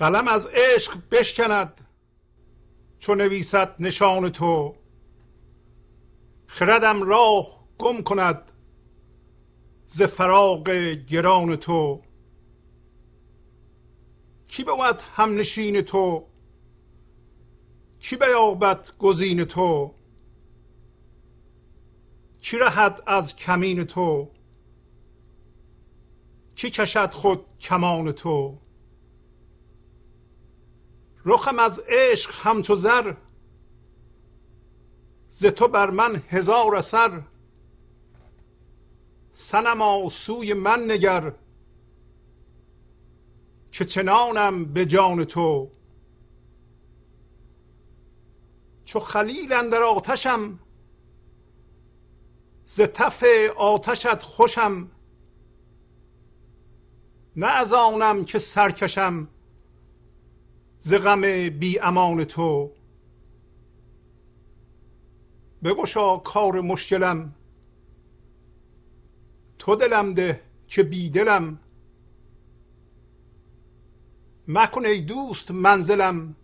قلم از عشق بشکند چو نویسد نشان تو. خردم راه گم کند ز فراق گران تو. کی بود هم نشین تو؟ کی بیابد گزین تو؟ کی رهد از کمین تو؟ کی کشد خود کمان تو؟ رخم از عشق همچو زر. ز تو بر من هزار اثر. سنما سوی من نگر. که چنانم به جان تو. چو خلیل اندر آتشم ز تف آتشت خوشم. نه از آنم که سرکشم. ز غم بی امان تو. بگشا کار مشکلم. تو دلم ده که بی دلم. مکن ای دوست منزلم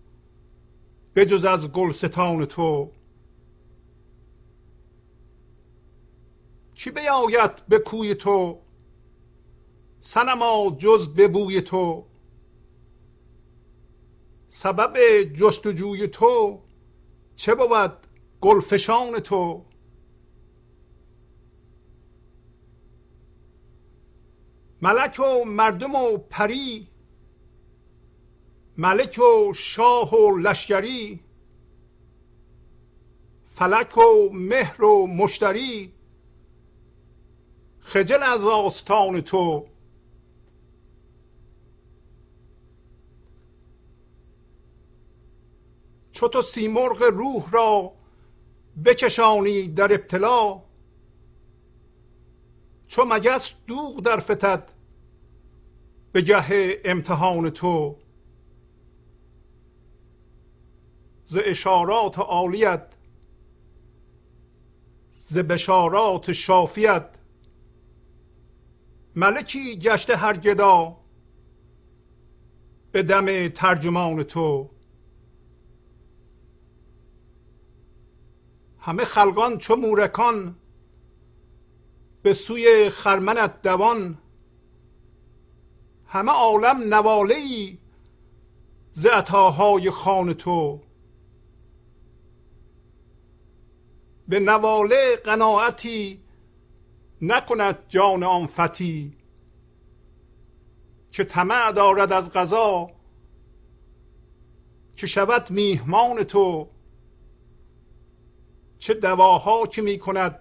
بجز از گلستان تو. چی بیاید به کوی تو؟ سنما جز به بوی تو. سبب جستجوی تو چه بود گلفشان تو؟ ملک و مردم و پری ملک و شاه و لشکری فلک و مهر و مشتری خجل از آستان تو. چو تو سیمرغ روح را بکشانی در ابتلا چو مگس دوغ در فتد به گه امتحان تو. ز اشارات عالیت ز بشارات شافیت. ملکی گشته هر گدا به دم ترجمان تو. همه خلقان چو مورکان به سوی خرمنت دوان. همه عالم نواله ای ز عطاهای خان تو. به نواله قناعتی نکند جان آن فتی که طمع دارد از غذا که شود میهمان تو. چه دواها که می کند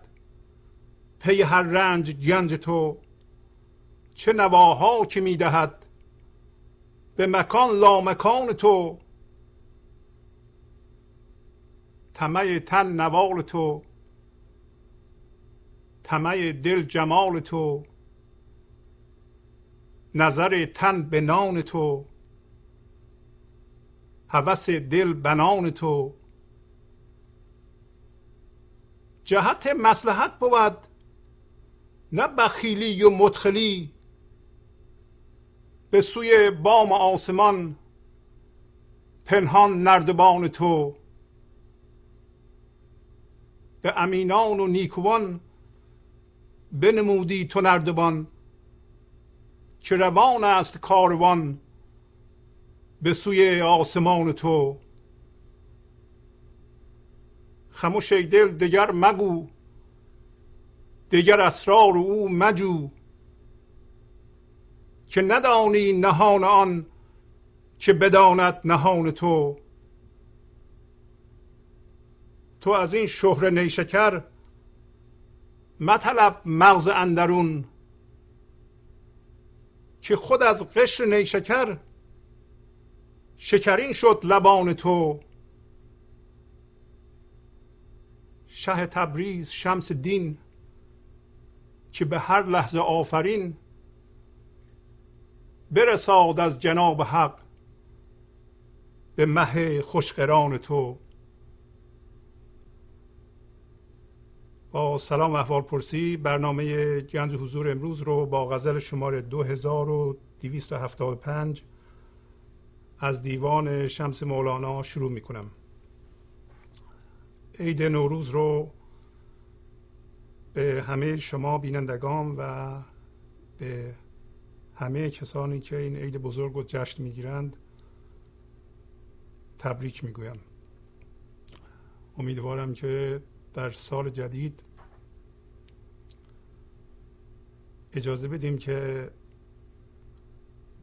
پی هر رنج گنج تو چه نواها که می دهد به مکان لامکان تو. طمع تن نوال تو طمع دل جمال تو. نظر تن به نان تو هوس دل بنان تو. جهت مسلحت بود نه بخیلی و مدخلی. به سوی بام آسمان پنهان نردبان تو. به امینان و نیکوان بنمودی تو نردبان. که روان است کاروان به سوی آسمان تو. خموش ای دل دگر مگو. دگر اسرار او مجو. که ندانی نهان آن که بداند نهان تو. تو از این شهر نیشکر مطلب مغز اندرون. که خود از قشر نیشکر شکرین شد لبان تو. شه تبریز شمس دین که به هر لحظه آفرین برساد از جناب حق به مه خوشقران تو. با سلام و احوال پرسی برنامه گنج حضور امروز رو با غزل شماره 2275 از دیوان شمس مولانا شروع می کنم عید نوروز رو به همه شما بینندگان و به همه کسانی که این عید بزرگ رو جشن می‌گیرند تبریک می‌گویم. امیدوارم که در سال جدید اجازه بدیم که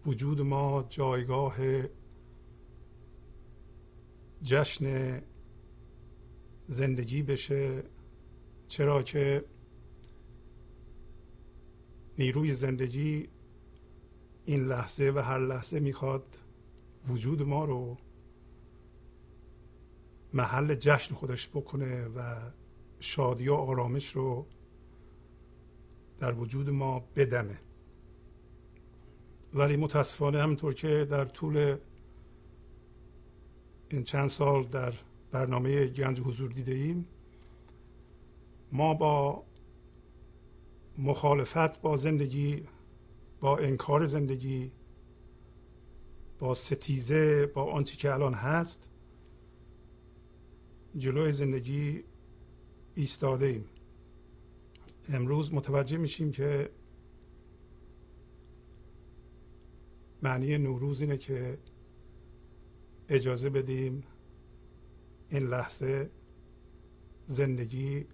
وجود ما جایگاه جشن زندگی بشه چرا که نیروی زندگی این لحظه و هر لحظه می‌خواد وجود ما رو محل جشن خودش بکنه و شادی و آرامش رو در وجود ما بدمه. ولی متاسفانه همینطور که در طول این چند سال در برنامه گنج حضور دیده ایم. ما با مخالفت با زندگی با انکار زندگی با ستیزه با آنچه که الان هست جلوی زندگی ایستاده ایم. امروز متوجه میشیم که معنی نوروز اینه که اجازه بدیم این لحظه زندگی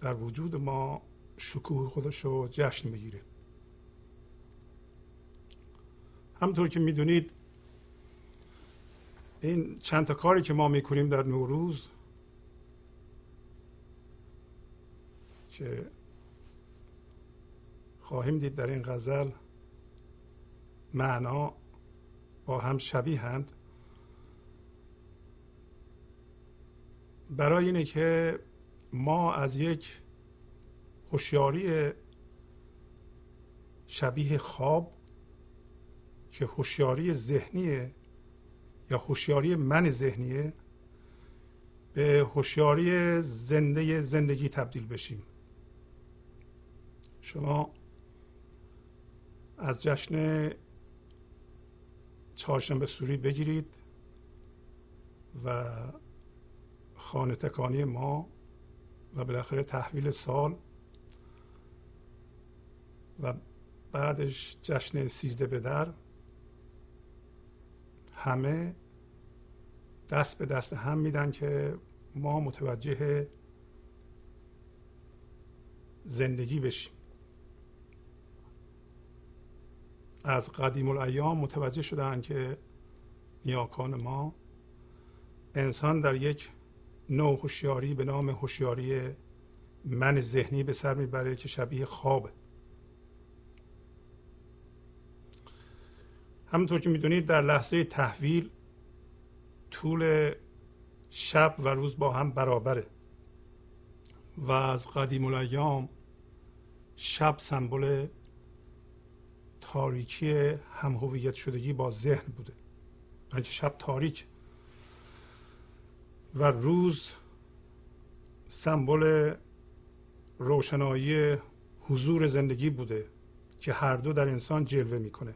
در وجود ما شکوه خودش رو جشن بگیره همطور که می‌دونید این چند تا کاری که ما می‌کنیم در نوروز که خواهیم دید در این غزل معنا با هم شبیهند برای اینه که ما از یک هوشیاری شبیه خواب که هوشیاری ذهنیه یا هوشیاری من ذهنیه به هوشیاری زنده زندگی تبدیل بشیم. شما از جشن چهارشنبه سوری بگیرید و خانه تکانی ما و بالاخره تحویل سال و بعدش جشن سیزده به در همه دست به دست هم میدن که ما متوجه زندگی بشیم. از قدیم الایام متوجه شدن که نیاکان ما انسان در یک نوع هوشیاری به نام هوشیاری من ذهنی به سر می‌بره که شبیه خوابه. همونطور که می‌دونید در لحظه تحویل طول شب و روز با هم برابره و از قدیم الایام شب سمبل تاریکی هم هویت شدگی با ذهن بوده. برای شب تاریک و روز سمبل روشنایی حضور زندگی بوده که هر دو در انسان جلوه می‌کنه.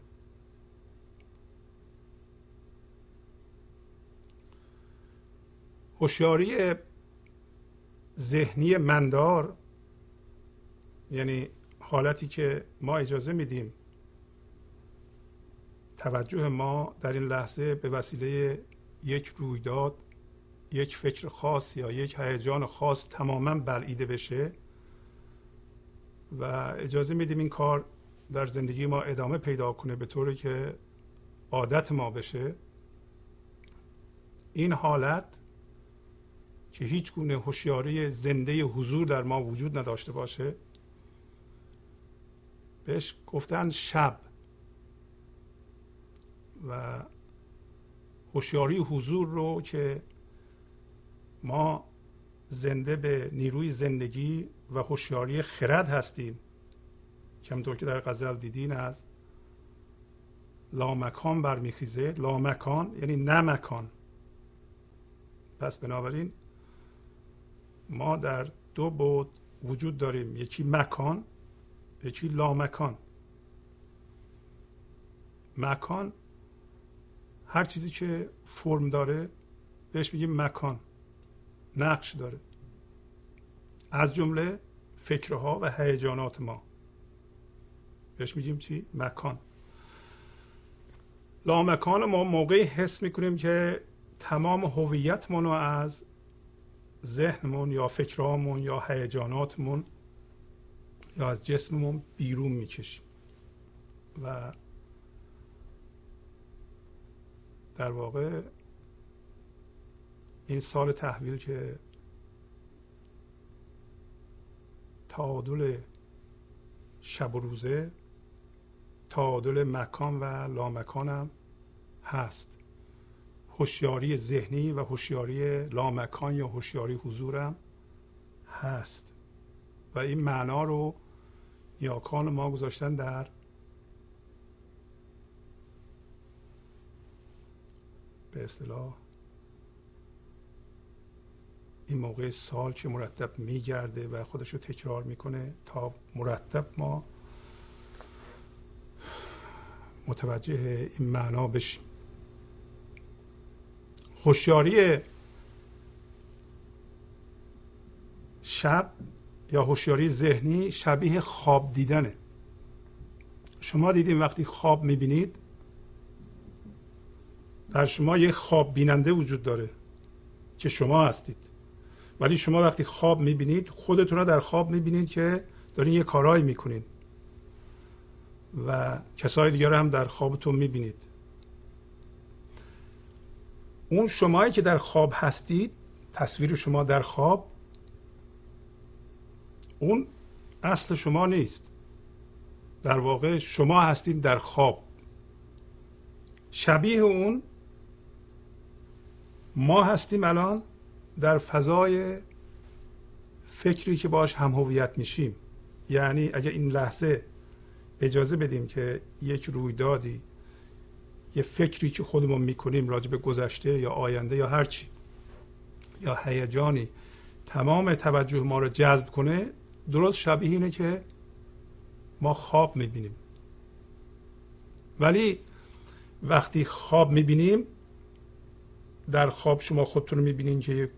هوشیاری ذهنی مندار یعنی حالتی که ما اجازه میدیم توجه ما در این لحظه به وسیله یک رویداد یک فکر خاص یا یک هیجان خاص تماما بلعیده بشه و اجازه میدیم این کار در زندگی ما ادامه پیدا کنه به طوری که عادت ما بشه. این حالت که هیچ گونه هوشیاری زنده حضور در ما وجود نداشته باشه بهش گفتن شب. و هوشیاری حضور رو که ما زنده به نیروی زندگی و هوشیاری خرد هستیم. که همطور که در غزل دیدین از لامکان برمیخیزه. لامکان یعنی نمکان. پس بنابراین ما در دو بود وجود داریم. یکی مکان یکی لامکان. مکان هر چیزی که فرم داره بهش میگیم مکان. نقش داره. از جمله فکرها و هیجانات ما. بهش میگیم چی؟ مکان. لامکان ما موقعی حس می‌کنیم که تمام هویتمون رو از ذهنمون یا فکرهامون یا هیجاناتمون یا از جسممون بیرون می‌کشیم و در واقع این سال تحویل که تعادل شب و روزه تعادل مکان و لامکان هم هست. هوشیاری ذهنی و هوشیاری لامکان یا هوشیاری حضورم هست. و این معنا رو یاکان ما گذاشتن در به اصطلاح این موقع سال که مرتب میگرده و خودش رو تکرار می‌کنه تا مرتب ما متوجه این معنا بشیم. هوشیاری شب یا هوشیاری ذهنی شبیه خواب دیدنه. شما دیدین وقتی خواب می‌بینید در شما یک خواب بیننده وجود داره که شما هستید. ولی شما وقتی خواب می‌بینید خودتون رو در خواب می‌بینید که دارین یه کارهایی می‌کنید. و کسای دیگر هم در خوابتون می‌بینید. اون شمایی که در خواب هستید تصویر شما در خواب اون اصل شما نیست. در واقع شما هستید در خواب. شبیه اون ما هستیم الان در فضای فکری که باش هم هویت میشیم. یعنی اگر این لحظه اجازه بدیم که یک رویدادی یه فکری که خودمون می‌کنیم راجع به گذشته یا آینده یا هرچی یا هیجانی تمام توجه ما رو جذب کنه درست شبیه اینه که ما خواب می‌بینیم. ولی وقتی خواب می‌بینیم در خواب شما خودتون رو می‌بینین که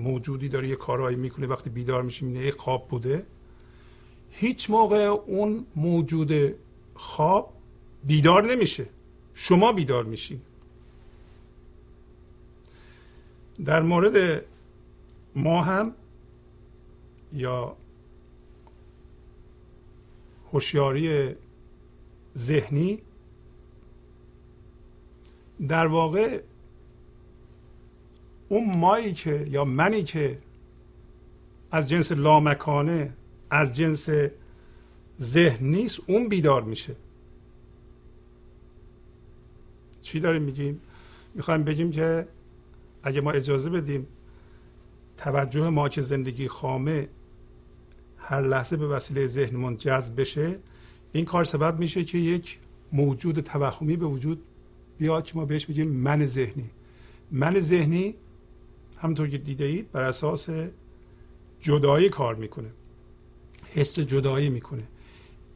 موجودی داره یه کارهایی می‌کنه وقتی بیدار میشیم یه خواب بوده. هیچ موقع اون موجود خواب بیدار نمیشه. شما بیدار میشین. در مورد ما هم یا هوشیاری ذهنی در واقع اون مایی که یا منی که از جنس لامکانه از جنس ذهن نیست اون بیدار میشه. چی داریم میگیم؟ می‌خوایم بگیم که اگه ما اجازه بدیم توجه ما که زندگی خامه هر لحظه به وسیله ذهنمون جذب بشه این کار سبب میشه که یک موجود توهمی به وجود بیاد که ما بهش میگیم من ذهنی. من ذهنی همونطور که دیده اید بر اساس جدایی کار می‌کنه. حس جدایی می‌کنه.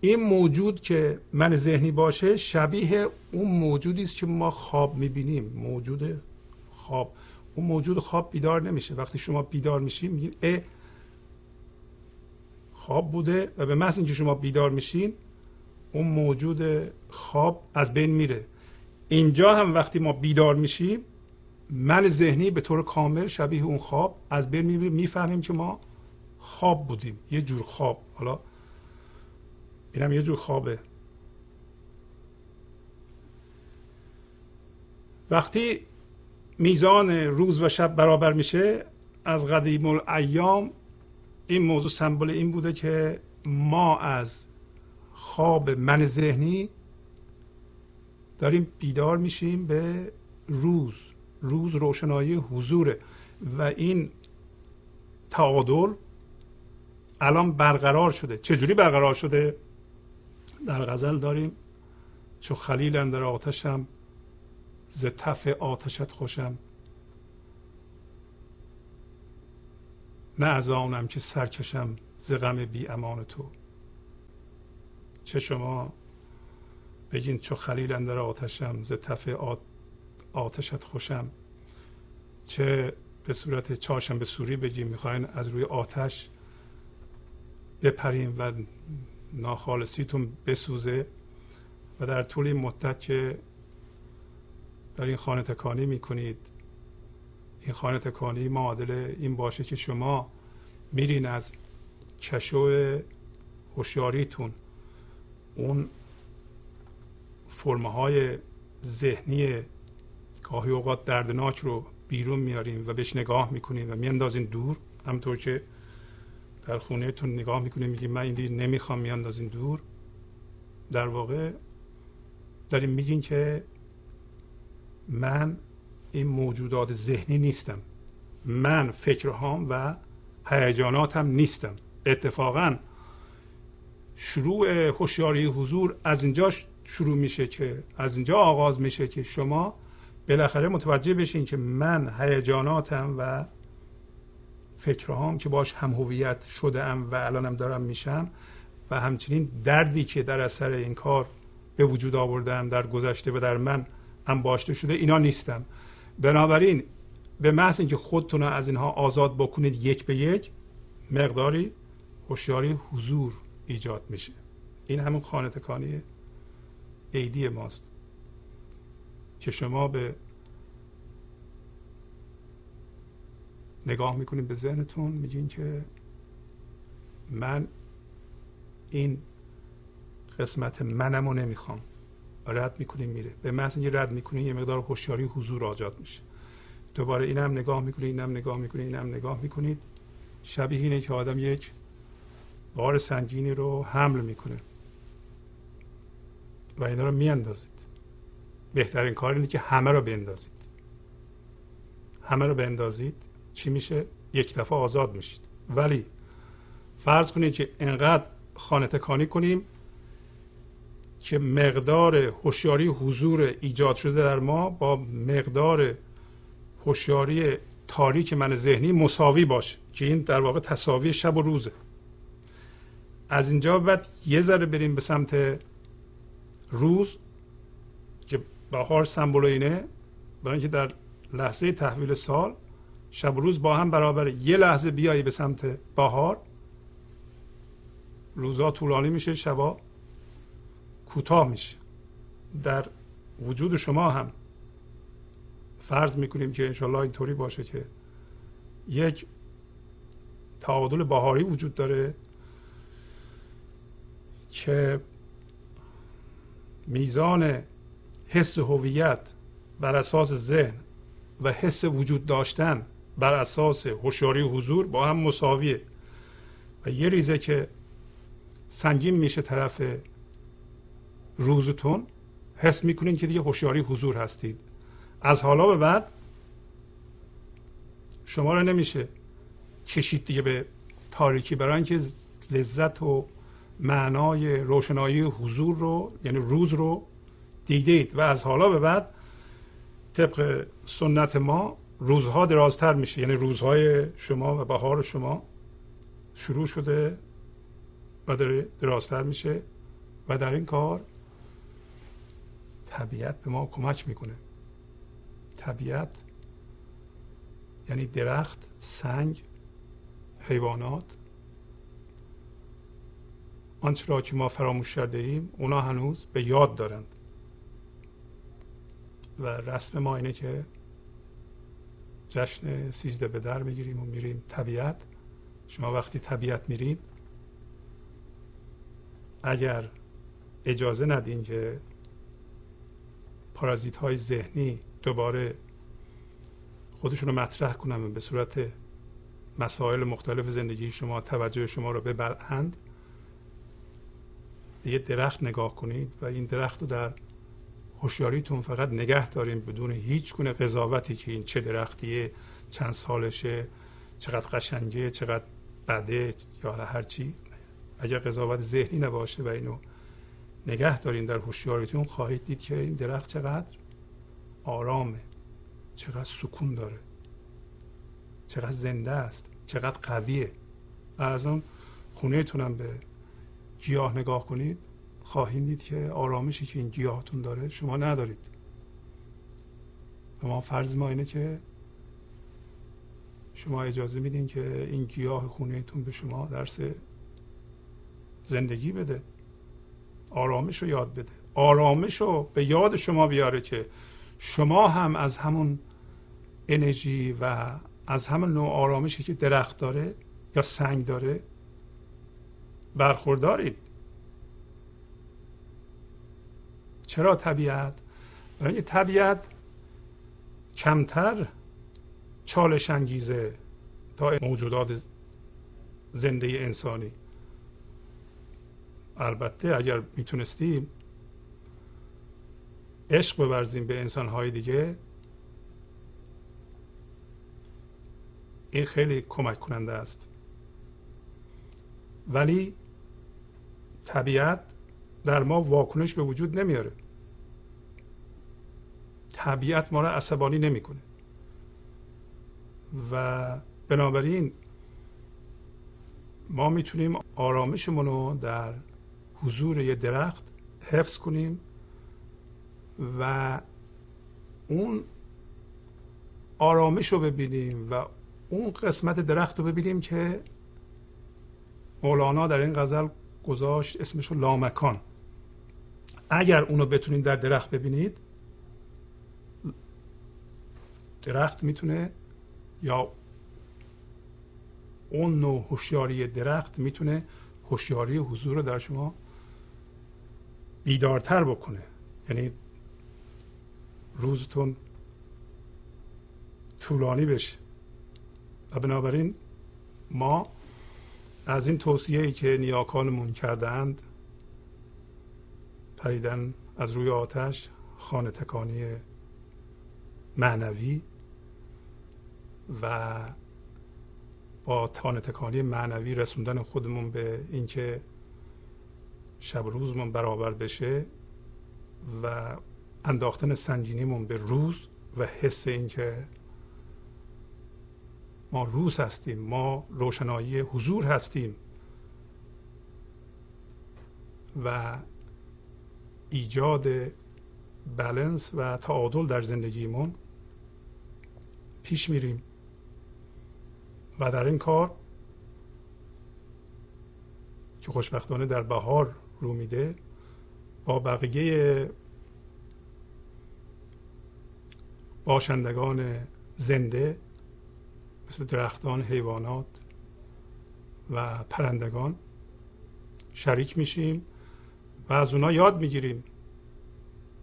این موجود که من ذهنی باشه شبیه اون موجودی است که ما خواب می‌بینیم. موجود خواب. اون موجود خواب بیدار نمیشه. وقتی شما بیدار میشین میگین ا خواب بوده. و به محض اینکه شما بیدار میشین اون موجود خواب از بین میره. اینجا هم وقتی ما بیدار میشیم من ذهنی به طور کامل شبیه اون خواب. از بین می‌فهمیم که ما خواب بودیم. یه جور خواب. حالا اینم یه جور خوابه. وقتی میزان روز و شب برابر میشه از قدیم الایام این موضوع سمبل این بوده که ما از خواب من ذهنی داریم بیدار میشیم به روز. روز روشنایی حضوره. و این تعادل الان برقرار شده. چجوری برقرار شده؟ در غزل داریم. چو خلیل در آتشم ز تف آتشت خوشم. نه از آنم که سرکشم ز غم بی امان تو. چه شما بگین چو خلیل اندر آتشم ز تف آتشت خوشم. چه به صورت چهارشنبه سوری بگیم می‌خواین از روی آتش بپریم و ناخالصیتون بسوزه و در طول این مدت که در این خانه تکانی می‌کنید این خانه تکانی معادل این باشه که شما میرین از کشو هوشیاریتون. اون فرمه های ذهنی گاهی اوقات دردناک رو بیرون میاریم و بهش نگاه می‌کنیم و میاندازین دور. همطور که در خونهتون نگاه می‌کنیم میگیم من این دیر نمی‌خوام میاندازین دور. در واقع داریم میگین که من این موجودات ذهنی نیستم. من فکرهام و هیجاناتم نیستم. اتفاقا شروع هوشیاری حضور از اینجا شروع میشه که از اینجا آغاز میشه که شما بالاخره متوجه بشین که من هیجاناتم و فکرهام که باش هم هویت شده ام و الانم دارم میشم و همچنین دردی که در اثر این کار به وجود آوردم در گذشته و در من انباشته شده اینا نیستم. بنابراین به محض اینکه خودتون از اینها آزاد بکنید یک به یک مقداری هوشیاری حضور ایجاد میشه. این همون خانه تکانی عیدی ماست. که شما به نگاه می‌کنید به ذهنتون میگین که من این قسمت منم رو نمی‌خوام. رد می‌کنیم میره. به محض اینکه رد می‌کنین یه مقدار هوشیاری حضور آجاد میشه. دوباره اینم نگاه می‌کنید اینم نگاه می‌کنید اینم نگاه می‌کنید شبیه اینه که آدم یک بار سنگینی رو حمل می‌کنه. و اینا رو میاندازید بهترین کار اینه که همه رو بندازید. همه رو بندازید چی میشه؟ یک دفعه آزاد میشید. ولی فرض کنید که انقدر خانه تکانی کنیم که مقدار هوشیاری حضور ایجاد شده در ما با مقدار هوشیاری تاریک من ذهنی مساوی باشه که این در واقع تصاوی شب و روزه. از اینجا بعد یه ذره بریم به سمت روز. بهار سمبول اینه برای اینکه در لحظه تحویل سال شب و روز با هم برابر یه لحظه بیایی به سمت بهار. روزا طولانی میشه شبا کوتاه میشه. در وجود شما هم فرض می‌کنیم که انشالله اینطوری باشه که یک تعادل بهاری وجود داره که میزان حس هویت بر اساس ذهن و حس وجود داشتن بر اساس هوشیاری حضور با هم مساویه. و یه ریزه که سنگین میشه طرف روزتون حس می‌کنین که دیگه هوشیاری حضور هستید. از حالا به بعد شما رو نمیشه کشید دیگه به تاریکی برای اینکه لذت و معنای روشنایی حضور رو یعنی روز رو دیدید و از حالا به بعد طبق سنت ما روزها درازتر میشه. یعنی روزهای شما و بهار شما شروع شده و داره درازتر میشه و در این کار طبیعت به ما کمک می‌کنه. طبیعت یعنی درخت سنگ حیوانات. آنچه را که ما فراموش کرده ایم اونا هنوز به یاد دارند. و رسم ما اینه که جشن سیزده به در بگیریم و میریم طبیعت. شما وقتی طبیعت میرید اگر اجازه ندین که پارازیت های ذهنی دوباره خودشون رو مطرح کنن به صورت مسائل مختلف زندگی شما توجه شما رو ببلند به یه درخت نگاه کنید و این درخت رو در هوشیاریتون فقط نگه داریم بدون هیچ گونه قضاوتی که این چه درختیه چند سالشه چقدر قشنگه چقدر بده یا هر چی. اگر قضاوت ذهنی نباشه و اینو نگه دارین در هوشیاریتون خواهید دید که این درخت چقدر آرامه چقدر سکون داره چقدر زنده است چقدر قویه. و از اون خونه تونم به گیاه نگاه کنید. خواهید دید که آرامشی که این گیاهتون داره شما ندارید. و ما فرض ما اینه که شما اجازه میدین که این گیاه خونهتون به شما درس زندگی بده آرامش رو یاد بده آرامش رو به یاد شما بیاره که شما هم از همون انرژی و از همون نوع آرامشی که درخت داره یا سنگ داره برخوردارید. چرا طبیعت؟ برای اینکه طبیعت کمتر چالش انگیزه تا موجودات زنده انسانی. البته اگر می‌تونستیم عشق بورزیم به انسانهای دیگه این خیلی کمک کننده است. ولی طبیعت در ما واکنش به وجود نمیاره. طبیعت ما را عصبانی نمی‌کنه. و بنابراین ما می‌تونیم آرامشمون رو در حضور یه درخت حفظ کنیم و اون آرامش رو ببینیم و اون قسمت درخت رو ببینیم که مولانا در این غزل گذاشت اسمش رو لامکان. اگر اونو بتونید در درخت ببینید درخت می‌تونه یا اون نوع هوشیاری درخت می‌تونه هوشیاری حضور رو در شما بیدارتر بکنه. یعنی روزتون طولانی بشه. و بنابراین ما از این توصیه ای که نیاکانمون کردند پریدن از روی آتش خانه تکانی معنوی و با خانه تکانی معنوی رسوندن خودمون به اینکه شب روزمون برابر بشه و انداختن سنجینیمون به روز و حس اینکه ما روز هستیم ما روشنایی حضور هستیم و ایجاد بلنس و تعادل در زندگیمون پیش میریم. و در این کار که خوشبختانه در بهار رو میده با بقیه باشندگان زنده مثل درختان حیوانات و پرندگان شریک میشیم. و از اونا یاد می‌گیریم.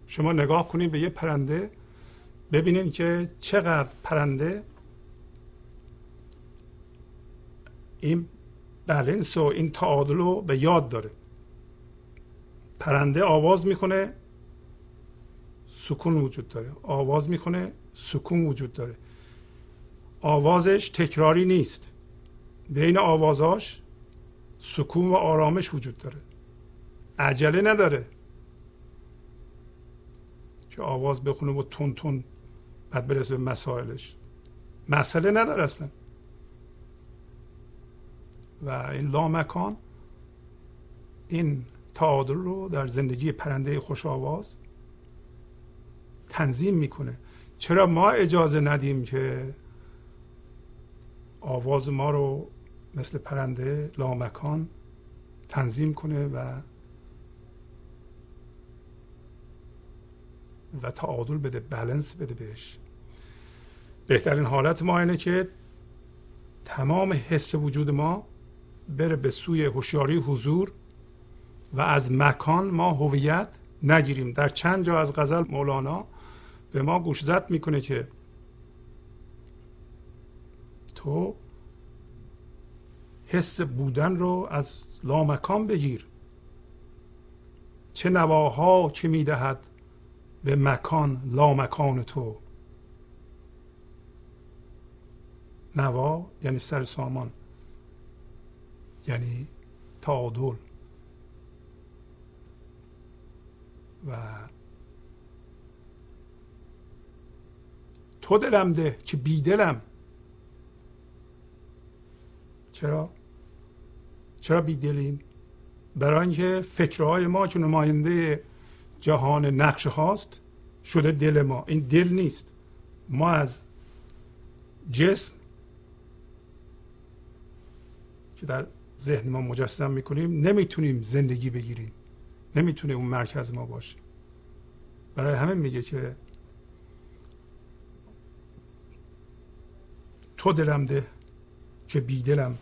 شما نگاه کنید به یه پرنده ببینید که چقدر پرنده. این بلنس و این تعادل رو به یاد داره. پرنده آواز می‌کنه سکون وجود داره. آواز می‌کنه سکون وجود داره. آوازش تکراری نیست. بین آوازاش سکون و آرامش وجود داره. عجله نداره. که آواز بخونه و تون تون بعد برسه به مسائلش. مسئله نداره اصلا. و این لامکان این تعادل رو در زندگی پرنده خوش آواز تنظیم می‌کنه. چرا ما اجازه ندیم که آواز ما رو مثل پرنده لامکان تنظیم کنه و و تعادل بده بلنس بده بهش. بهترین حالت ما اینه که تمام حس وجود ما بره به سوی هوشیاری حضور و از مکان ما هویت نگیریم. در چند جا از غزل مولانا به ما گوشزد می‌کنه که تو حس بودن رو از لامکان بگیر. چه نواها که می‌دهد به مکان لامکان تو. نوا یعنی سر سامان. یعنی تعادل و تو دلم ده که بیدلم چرا؟ چرا بیدلیم برای اینکه فکرهای ما که نماینده جهان نقشه هاست شده دل ما. این دل نیست. ما از جسم که در ذهن ما مجسم می‌کنیم نمی‌تونیم زندگی بگیریم. نمی‌تونه اون مرکز ما باشه. برای همه میگه که تو دلم ده که بی دلم.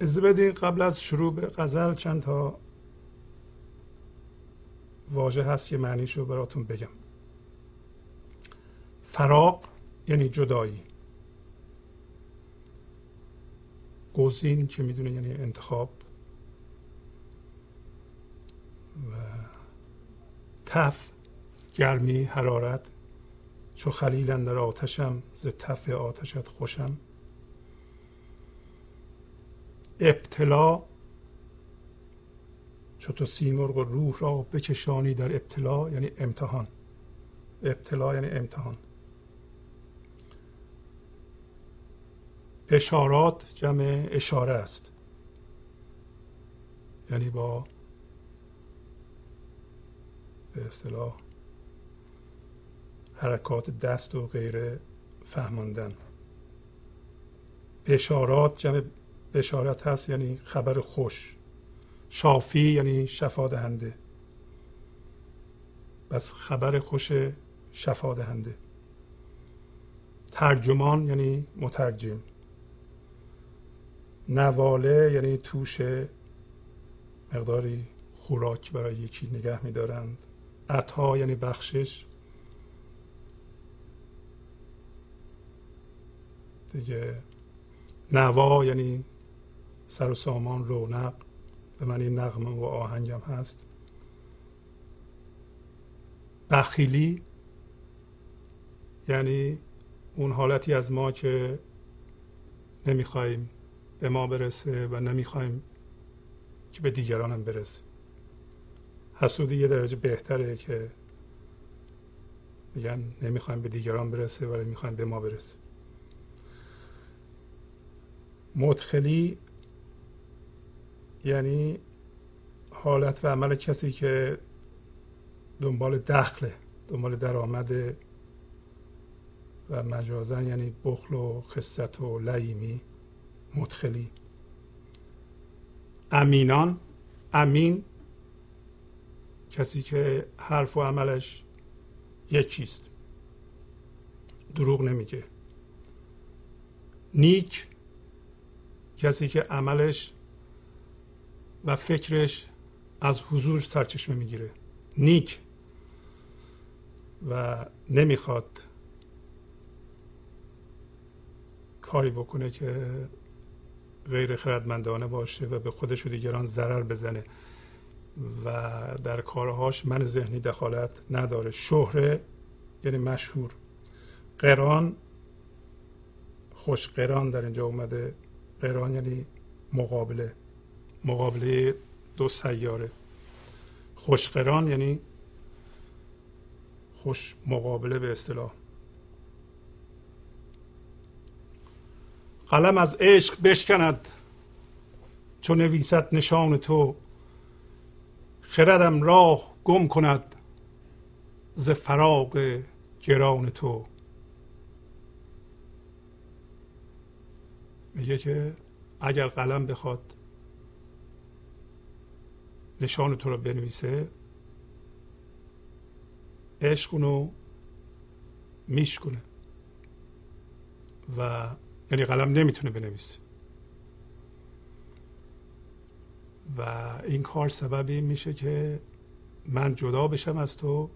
از بدین قبل از شروع به غزل چند تا واژه هست که معنیش رو براتون بگم. فراق یعنی جدایی. گزین که می‌دونه یعنی انتخاب. و تف گرمی حرارت. چو خلیل در آتشم ز تف آتشت خوشم. ابتلا چو تو سیمرغ و روح را بکشانی در ابتلا یعنی امتحان. ابتلا یعنی امتحان. اشارات جمع اشاره است. یعنی با به اصطلاح حرکات دست و غیره فهماندن. اشارات جمع اشارت هست یعنی خبر خوش. شافی یعنی شفا دهنده بس خبر خوش شفا دهنده ترجمان یعنی مترجم. نواله یعنی توش مقداری خوراک برای یکی نگه میدارند. عطا یعنی بخشش. دیگه نوا یعنی سر و سامان رونق. به من این نغمه و آهنگم هست. بخیلی یعنی اون حالتی از ما که نمی‌خوایم به ما برسه و نمی‌خوایم که به دیگران هم برسه. حسودی یه درجه بهتره که میگن نمی‌خوایم به دیگران برسه ولی می‌خوایم به ما برسه. مدخلی یعنی حالت و عمل کسی که دنبال دخله دنبال درآمد و مجازن یعنی بخل و خصت و لعیمی مدخلی. امینان امین کسی که حرف و عملش یکیست. دروغ نمیگه. نیک کسی که عملش و فکرش از حضور سرچشمه می‌گیره. نیک. و نمی‌خواد کاری بکنه که غیر خردمندانه باشه و به خودش و دیگران ضرر بزنه. و در کارهاش من ذهنی دخالت نداره. شهره یعنی مشهور. قران خوش قران در اینجا اومده. قران یعنی مقابله. مقابله دو سیاره. خوشقران یعنی خوش مقابله به اصطلاح. قلم از عشق بشکند چون نویسد نشان تو. خردم راه گم کند ز فراغ گران تو. میگه که اگر قلم بخواد نشان تو رو بنویسه. عشق اونو میشکنه و یعنی قلم نمی‌تونه بنویسه. و این کار سبب این میشه که من جدا بشم از تو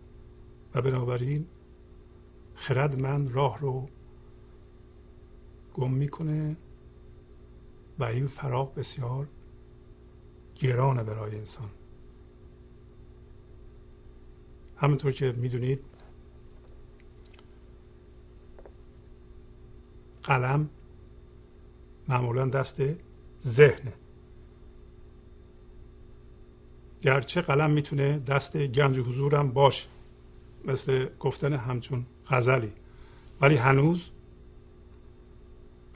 و بنابراین خرد من راه رو گم می‌کنه و این فراغ بسیار گرانه برای انسان. همونطور که می‌دونید قلم معمولا دست ذهنه. گرچه قلم می‌تونه دست گنج حضورم باشه مثل گفتن همچون غزلی ولی هنوز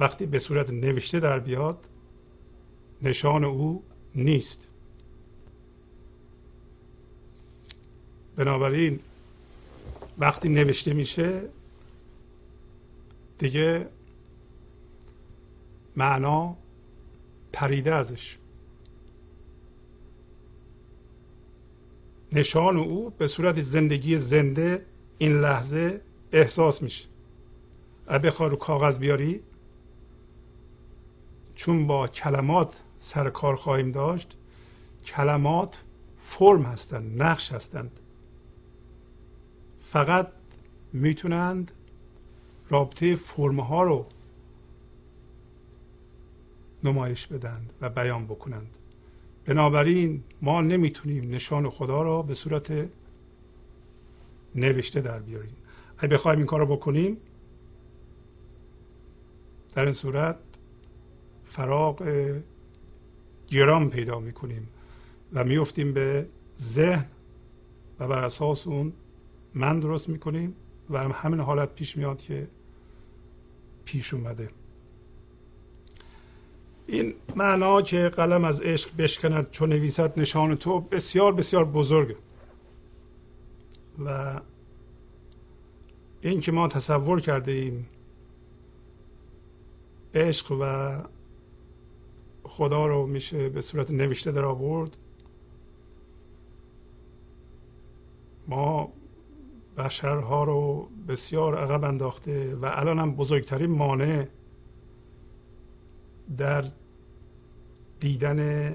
وقتی به صورت نوشته در بیاد نشان او نیست. بنابراین وقتی نوشته میشه دیگه معنا پریده ازش. نشان او به صورت زندگی زنده این لحظه احساس میشه. اگه بخوای رو کاغذ بیاری چون با کلمات سر کار خواهیم داشت کلمات فرم هستند نقش هستند. فقط می‌تونند رابطه فرم ها رو نمایش بدند و بیان بکنند. بنابراین ما نمی‌تونیم نشان خدا را به صورت نوشته در بیاریم. اگه بخوایم این کار رو بکنیم در این صورت فراغ گرام پیدا می‌کنیم و میفتیم به ذهن و بر اساس اون من درست می‌کنیم و همین حالت پیش میاد که پیش اومده. این معنا که قلم از عشق بشکند چون نویسد نشان تو بسیار بسیار بزرگه. و این که ما تصور کرده ایم عشق و خدا رو میشه به صورت نوشته در آورد ما بشرها رو بسیار عقب انداخته و الان هم بزرگترین مانع در دیدن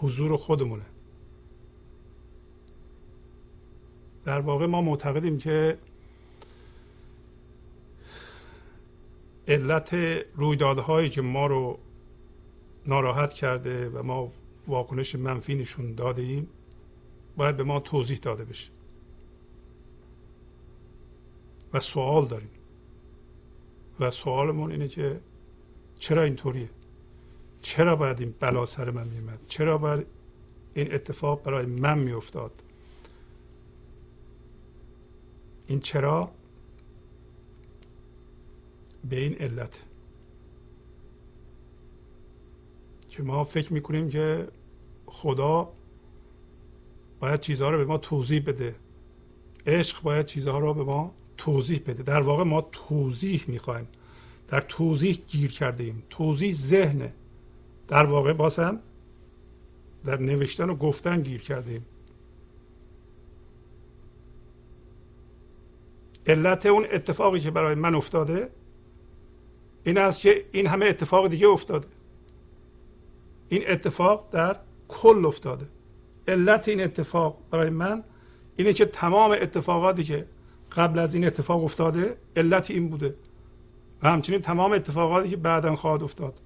حضور خودمونه. در واقع ما معتقدیم که علت رویدادهایی که ما رو ناراحت کرده و ما واکنش منفی نشون داده باید به ما توضیح داده بشه. و سوال داریم. و سوالمون اینه که چرا اینطوریه؟ چرا باید این بلا سر من میمد چرا باید این اتفاق برای من میافتاد؟ این چرا به این علت؟ که ما فکر می‌کنیم که خدا باید چیزها رو به ما توضیح بده. عشق باید چیزها رو به ما توضیح بده. در واقع ما توضیح می‌خوایم. در توضیح گیر کرده ایم توضیح ذهنه. در واقع باسم در نوشتن و گفتن گیر کردیم علت اون اتفاقی که برای من افتاده این است که این همه اتفاق دیگه افتاده. این اتفاق در کل افتاده. علت این اتفاق برای من اینه که تمام اتفاقاتی که قبل از این اتفاق افتاده علت این بوده. و همچنین تمام اتفاقاتی که بعدا خواهد افتاد.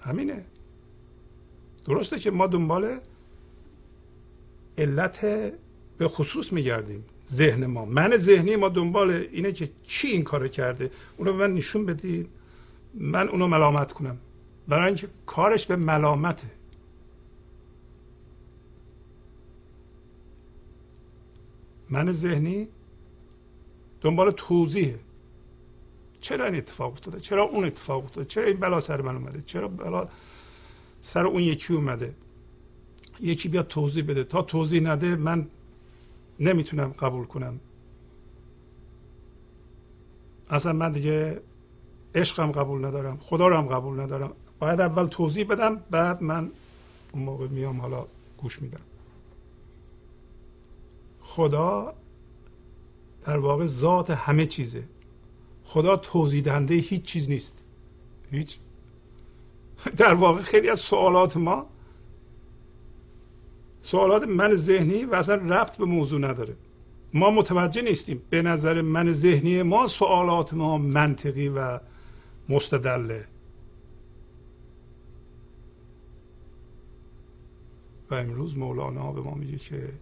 همینه. درسته که ما دنبال علت به خصوص میگردیم. ذهن ما. من ذهنی ما دنبال اینه که کی این کارو کرده. اونو به من نشون بدید من اونو ملامت کنم. برای اینکه کارش به ملامته. من ذهنی دنبال توضیحه. چرا این اتفاق افتاده؟ چرا اون اتفاق افتاده؟ چرا این بلا سر من اومده؟ چرا بلا سر اون یکی اومده؟ یکی بیاد توضیح بده. تا توضیح نده من نمی‌تونم قبول کنم. اصلا من دیگه عشقم قبول ندارم خدا رو هم قبول ندارم. باید اول توضیح بدم بعد من اون موقع میام حالا گوش میدم. خدا در واقع ذات همه چیزه. خدا توضیح هیچ چیز نیست. هیچ. در واقع خیلی از سوالات ما سوالات من ذهنی و اصلا ربط به موضوع نداره. ما متوجه نیستیم. به نظر من ذهنی ما سوالات ما منطقی و مستدله. و امروز مولانا به ما میگه که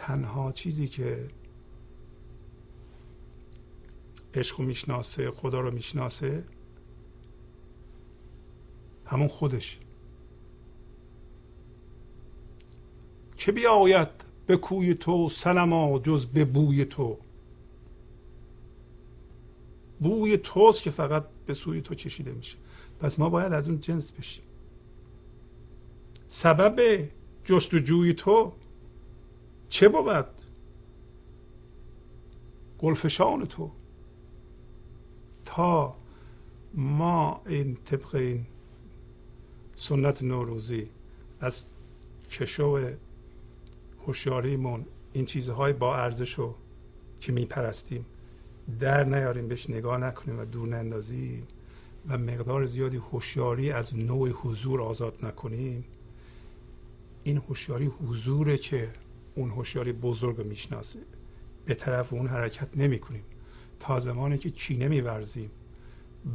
تنها چیزی که عشق رو می‌شناسه خدا رو می‌شناسه همون خودش. چه بیاید به کوی تو سنما جز به بوی تو؟ بوی توست که فقط به سوی تو کشیده میشه. پس ما باید از اون جنس بشیم. سبب جستجوی تو چه بود؟ گلفشان تو. تا ما این طبق این سنت نوروزی از کشو هوشیاریمون این چیزهای با ارزش رو که میپرستیم در نیاریم بهش نگاه نکنیم و دور نندازیم و مقدار زیادی هوشیاری از نوع حضور آزاد نکنیم. این هوشیاری حضوره که اون هوشیاری بزرگ می‌شناسه به طرف اون حرکت نمی کنیم تا زمانی که چینه میورزیم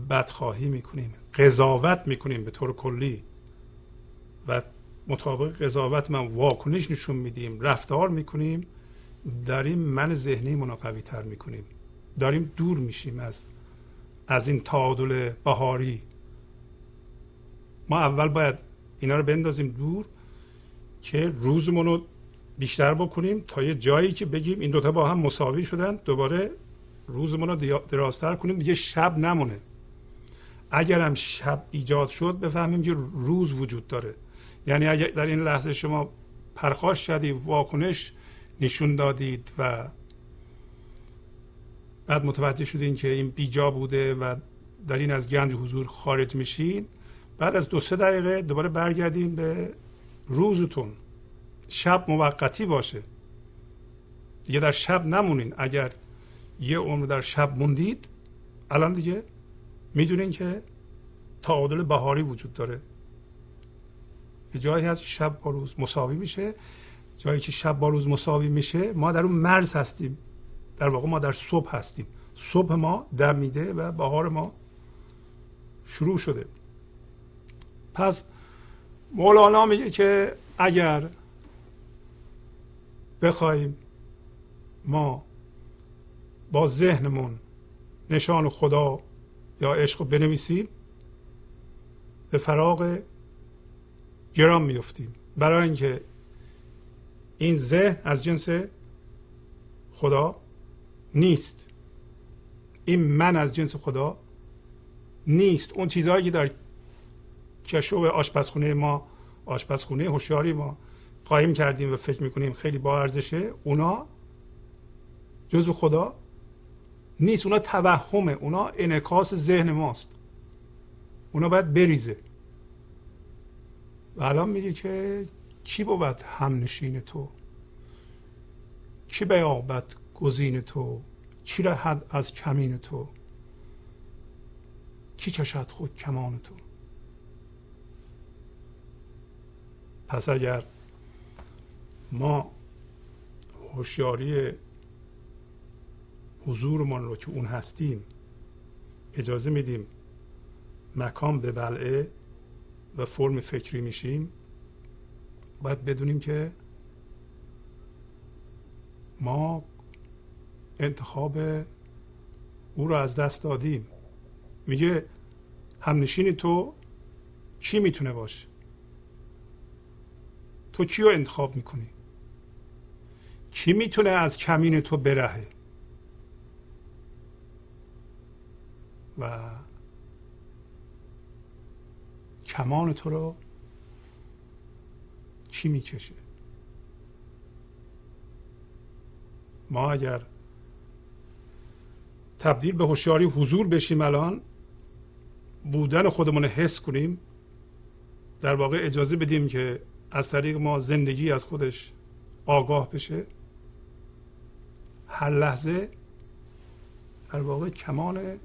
بدخواهی می‌کنیم قضاوت می‌کنیم به طور کلی. و مطابق قضاوت من واکنش نشون میدیم رفتار می‌کنیم داریم من ذهنی رو قوی تر می‌کنیم. داریم دور میشیم از از این تعادل بهاری. ما اول باید اینا رو بندازیم دور که روزمون رو بیشتر بکنیم تا یه جایی که بگیم این دوتا با هم مساوی شدن دوباره روزمون رو درازتر کنیم. دیگه شب نمونه. اگر هم شب ایجاد شد بفهمیم که روز وجود داره. یعنی اگر در این لحظه شما پرخاش شدید واکنش نشون دادید و بعد متوجه شدین که این بیجا بوده و در این از گنج حضور خارج میشین بعد از دو سه دقیقه دوباره برگردیم به روزتون. شب موقتی باشه. دیگه در شب نمونین. اگر یه عمر در شب موندید الان دیگه می‌دونین که تعادل بهاری وجود داره. یه جایی هست شب با روز مساوی میشه. جایی که شب با روز مساوی میشه ما در اون مرز هستیم. در واقع ما در صبح هستیم. صبح ما دمیده و بهار ما شروع شده. پس مولانا میگه که اگر بخوایم ما با ذهنمون نشان خدا یا عشق رو بنویسیم به فراغ گرام میفتیم برای اینکه این ذهن از جنس خدا نیست. این من از جنس خدا نیست. اون چیزهایی که در کشو آشپزخونه ما آشپزخونه هوشیاری ما قایم کردیم و فکر می‌کنیم خیلی با ارزشه اونا جزو خدا نیست. اونا توهمه اونا انعکاس ذهن ماست. اونا باید بریزه. و الان میگه که کی بود همنشین تو؟ کی بیابد گزین تو؟ کی رهد از کمین تو؟ کی چشد خود کمان تو؟ پس اگر ما هوشیاری حضورمان رو که اون هستیم اجازه میدیم مکان به بلعه و فرم فکری میشیم. باید بدونیم که ما انتخاب او رو از دست دادیم. میگه همنشین تو چی می‌تونه باشه؟ تو چی رو انتخاب می‌کنی؟ کی می‌تونه از کمین تو برهه؟ و کمان تو رو چی می‌کشه؟ ما اگر تبدیل به هوشیاری حضور بشیم الان بودن خودمون رو حس کنیم در واقع اجازه بدیم که از طریق ما زندگی از خودش آگاه بشه. هر لحظه در واقع کمان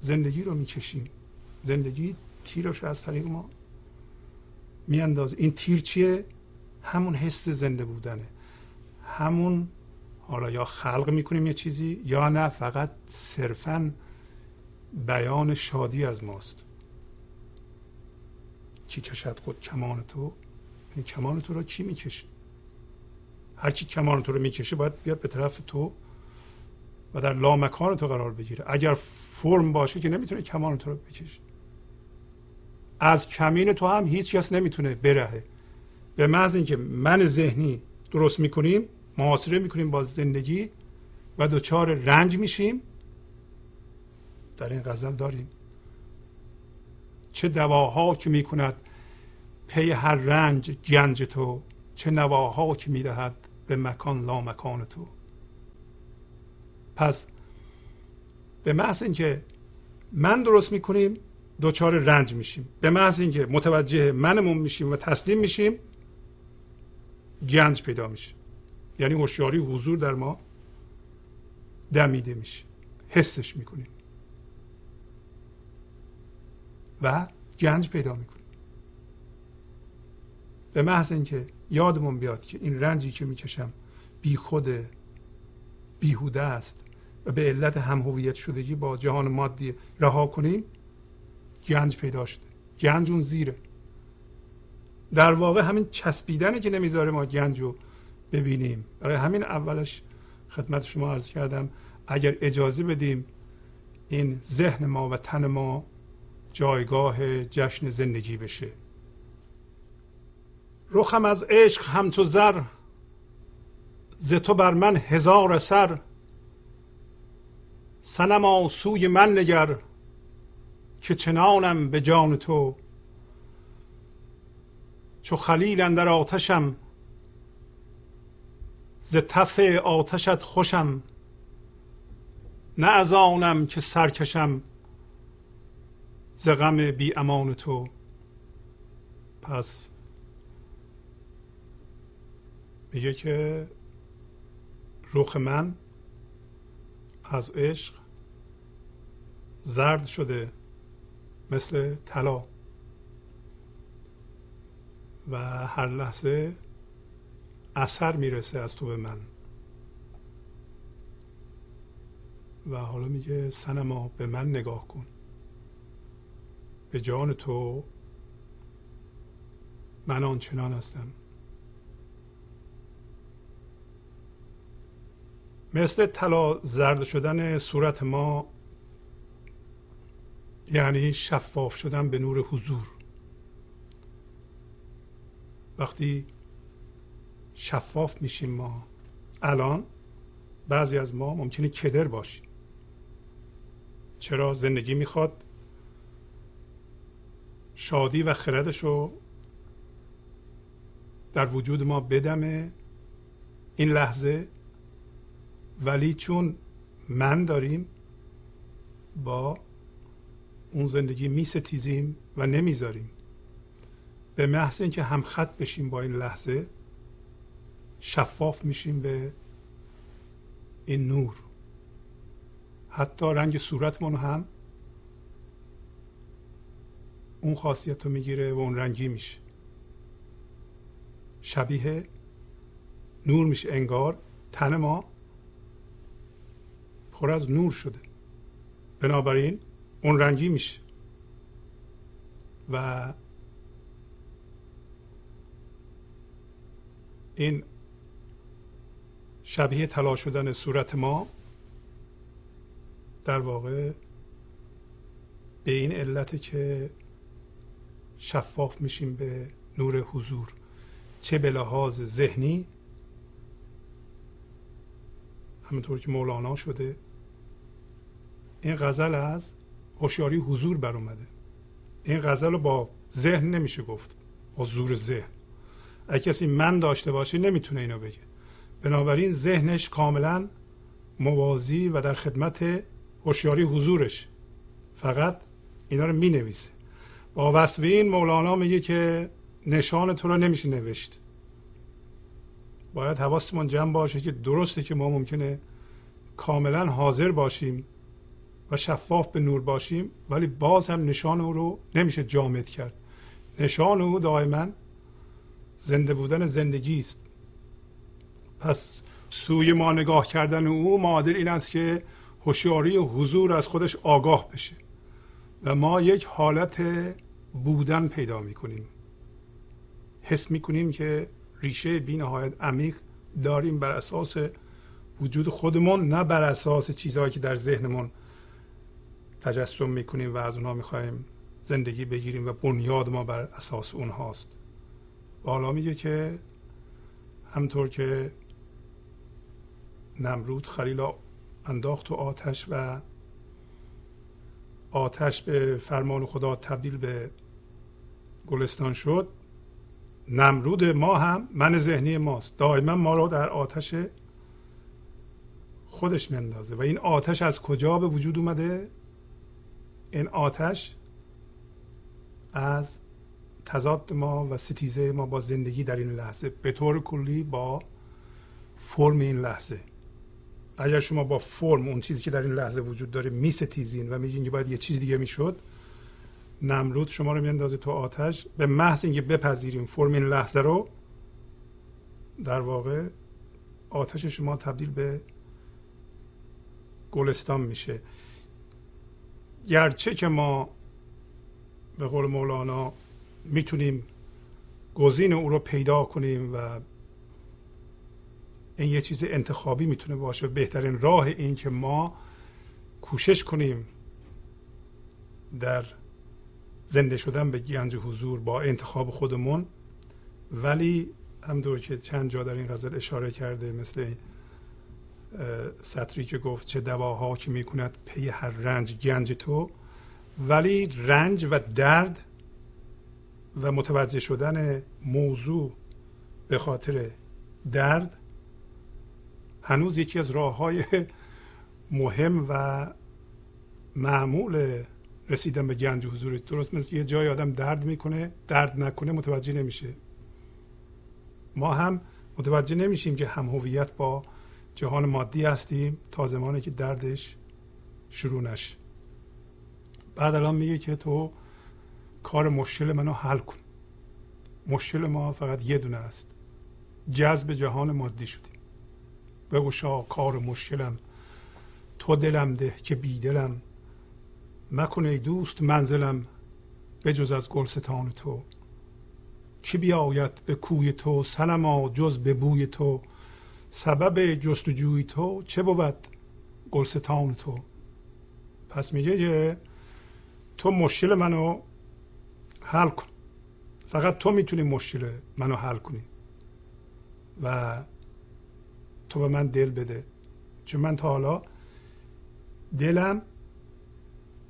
زندگی رو می‌کشیم. زندگی تیرش از طریق ما میانداز این تیر چیه؟ همون حس زنده بودنه. همون حالا یا خلق می‌کنیم یه چیزی یا نه فقط صرفا بیان شادی از ماست. چی کشد خود کمان تو؟ این کمان تو رو کی می‌کشه؟ هر کی کمان تو رو می‌کشه باید بیاد به طرف تو و در لامکان تو قرار بگیره. اگر فرم باشه که نمی‌تونه کمان تو رو بکشه. از کمین تو هم هیچ کس نمی‌تونه برهه. به محض اینکه من ذهنی درست می‌کنیم محاصره می‌کنیم با زندگی و دچار رنج میشیم. در این غزل داریم. چه دواها که می کند پی هر رنج گنج تو چه نواها که می دهد به مکان لا مکان تو. پس به محض اینکه من درست می‌کنیم دوچار رنج میشیم. به محض اینکه متوجه منمون میشیم و تسلیم میشیم گنج پیدا میشه. یعنی هوشیاری حضور در ما دمیده میشه. حسش می‌کنیم. و گنج پیدا می‌کنیم. به محض اینکه یادمون بیاد که این رنجی که می‌کشم بی خود بیهوده است و به علت هم هویت شدگی با جهان مادی رها کنیم گنج پیدا شده گنج اون زیره. در واقع همین چسبیدنه که نمی‌ذاره ما گنج رو ببینیم. برای همین اولش خدمت شما عرض کردم اگر اجازه بدیم این ذهن ما و تن ما جایگاه جشن زندگی بشه. رخم از عشق هم تو زر ز تو بر من هزار سر. سنما سوی من نگر که چنانم به جان تو. چو خلیل اندر آتشم ز تف آتشت خوشم. نه از آنم که سرکشم ز غم بی امان تو. پس میگه که رخ من از عشق زرد شده مثل طلا. و هر لحظه اثر می‌رسه از تو به من. و حالا میگه سنما به من نگاه کن. به جان تو من آنچنان هستم. مثل طلا زرد شدن صورت ما یعنی شفاف شدن به نور حضور. وقتی شفاف میشیم ما الان بعضی از ما ممکنه کدر باشیم. چرا زندگی می‌خواد شادی و خردش رو در وجود ما بدمه؟ این لحظه ولی چون من داریم با اون زندگی میستیزیم و نمی‌ذاریم. به محض اینکه هم خط بشیم با این لحظه شفاف میشیم به این نور. حتی رنگ صورتمون هم اون خاصیت رو می‌گیره و اون رنگی میشه. شبیه نور میشه انگار تن ما پر از نور شده. بنابراین اون رنگی میشه. و این شبیه طلا شدن صورت ما در واقع به این علت که شفاف میشیم به نور حضور. چه به لحاظ ذهنی همونطور که مولانا شده این غزل از هوشیاری حضور بر اومده. این غزل رو با ذهن نمیشه گفت. با زور ذهن. اگه کسی من داشته باشه نمی‌تونه اینو بگه. بنابراین ذهنش کاملا موازی و در خدمت هوشیاری حضورش. فقط اینا رو می نویسه با وصف این مولانا میگه که نشان تو رو نمیشه نوشت. باید حواستمون جمع باشه که درسته که ما ممکنه کاملا حاضر باشیم و شفاف به نور باشیم ولی باز هم نشان او رو نمیشه جامد کرد. نشان او دائما زنده بودن زندگی است. پس سوی ما نگاه کردن او معادل این است که هوشیاری حضور از خودش آگاه بشه و ما یک حالت بودن پیدا می‌کنیم. حس می‌کنیم که ریشه بی نهایت عمیق داریم بر اساس وجود خودمون نه بر اساس چیزهایی که در ذهنمون تجسم می‌کنیم و از اونها می‌خوایم زندگی بگیریم و بنیاد ما بر اساس اونهاست. و حالا میگه که همطور که نمرود خلیل انداخت و آتش و آتش به فرمان خدا تبدیل به گلستان شد نمرود ما هم من ذهنی ماست دائما ما را در آتش خودش مندازه و این آتش از کجا به وجود اومده؟ این آتش از تضاد ما و ستیزه ما با زندگی در این لحظه به طور کلی با فرم این لحظه. اگر شما با فرم اون چیزی که در این لحظه وجود داره میستیزین و میگین که باید یه چیز دیگه می‌شد نمرود شما رو میاندازه تو آتش. به محض اینکه بپذیریم فرم این لحظه رو در واقع آتش شما تبدیل به گلستان میشه. گرچه که ما به قول مولانا می‌تونیم گزین او رو پیدا کنیم و این یه چیز انتخابی می‌تونه باشه بهترین راه این که ما کوشش کنیم در زنده شدن به گنج حضور با انتخاب خودمون ولی همطور که چند جا در این غزل اشاره کرده مثل سطری که گفت چه دواها که می‌کند پی هر رنج گنج تو ولی رنج و درد و متوجه شدن موضوع به خاطر درد هنوز یکی از راه های مهم و معمول رسیدن به گنج حضور. درست مثل یه جای آدم درد می‌کنه درد نکنه متوجه نمیشه. ما هم متوجه نمیشیم که هم هویت با جهان مادی هستیم تا زمانی که دردش شروع نشه. بعد الان میگه که تو کار مشکل منو حل کن. مشکل ما فقط یه دونه است. جذب جهان مادی شدیم. بگشا کار مشکلم. تو دلم ده که بی دلم. مکن ای دوست منزلم بجز از گلستان تو. چی بیاید به کوی تو؟ سنما جز به بوی تو. سبب جستجوی تو چه بود؟ گلستان تو. پس میگه که تو مشکل منو حل کن. فقط تو می‌تونی مشکل منو حل کنی. و تو به من دل بده. چون من تا حالا دلم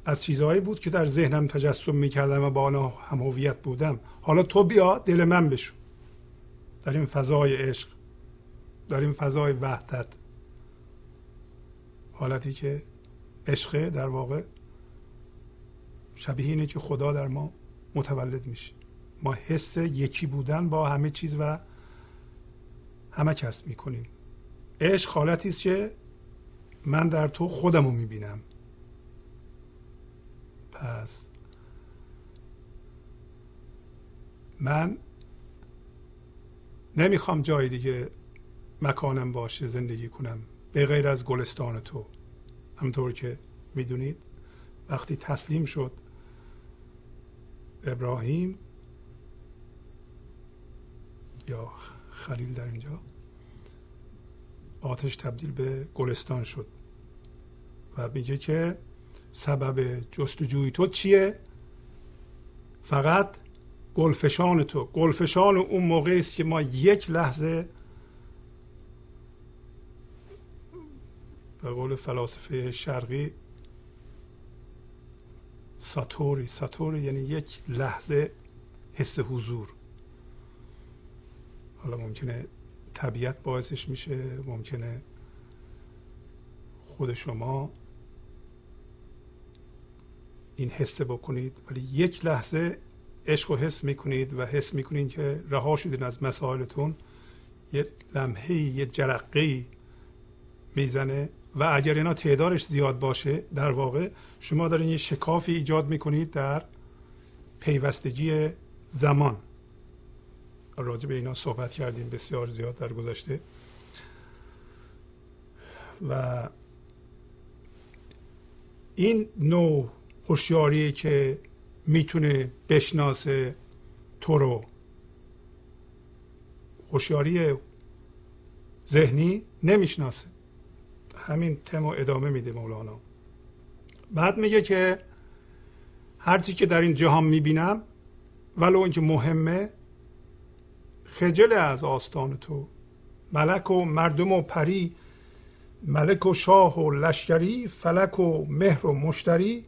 از چیزهایی بود که در ذهنم تجسم می‌کردم و با آنها هم هویت بودم. حالا تو بیا دل من بشو. در این فضای عشق. در این فضای وحدت. حالتی که عشق در واقع شبیه اینه که خدا در ما متولد میشه. ما حس یکی بودن با همه چیز و همه کس می‌کنیم. عشق حالتی است که من در تو خودمو می‌بینم. پس من نمی‌خوام جای دیگه مکانم باشه زندگی کنم. به غیر از گلستان تو. همطور که می‌دونید وقتی تسلیم شد ابراهیم یا خلیل در اینجا آتش تبدیل به گلستان شد و میگه که سبب جستجوی تو چیه؟ فقط گلفشان تو. گلفشان اون موقعی است که ما یک لحظه به قول فلاسفه شرقی ساتوری. ساتوری یعنی یک لحظه حس حضور. حالا ممکنه طبیعت باعثش میشه ممکنه خود شما این حسه بکنید ولی یک لحظه عشق و حس می‌کنید و حس می‌کنید که رها شدین از مسائلتون. یه لمحه یه جرقه می‌زنه. و اگر اینا تعدادش زیاد باشه در واقع شما دارین یه شکافی ایجاد می‌کنید در پیوستگی زمان. راجع به اینا صحبت کردیم بسیار زیاد در گذشته. و این نوع هوشیاری که می‌تونه بشناسه تو رو هوشیاری ذهنی نمی‌شناسه. همین تم ادامه میده مولانا. بعد میگه که هرچی که در این جهان می‌بینم ولو اینکه مهمه خجل از آستان تو. ملک و مردم و پری ملک و شاه و لشکری فلک و مهر و مشتری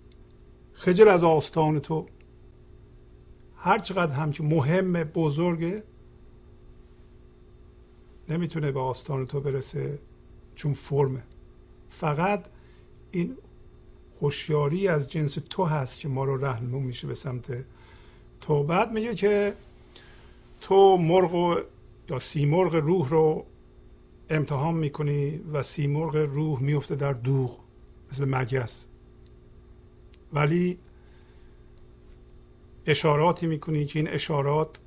خجل از آستان تو. هر چقدر هم که مهم بزرگه نمی‌تونه به آستان تو برسه چون فرمه. فقط این هوشیاری از جنس تو هست که ما رو رهنمون میشه به سمت تو. بعد میگه که تو مرغ یا سیمرغ روح رو امتحان می‌کنی و سیمرغ روح میفته در دوغ مثل مگس ولی اشاراتی می‌کنی که این اشارات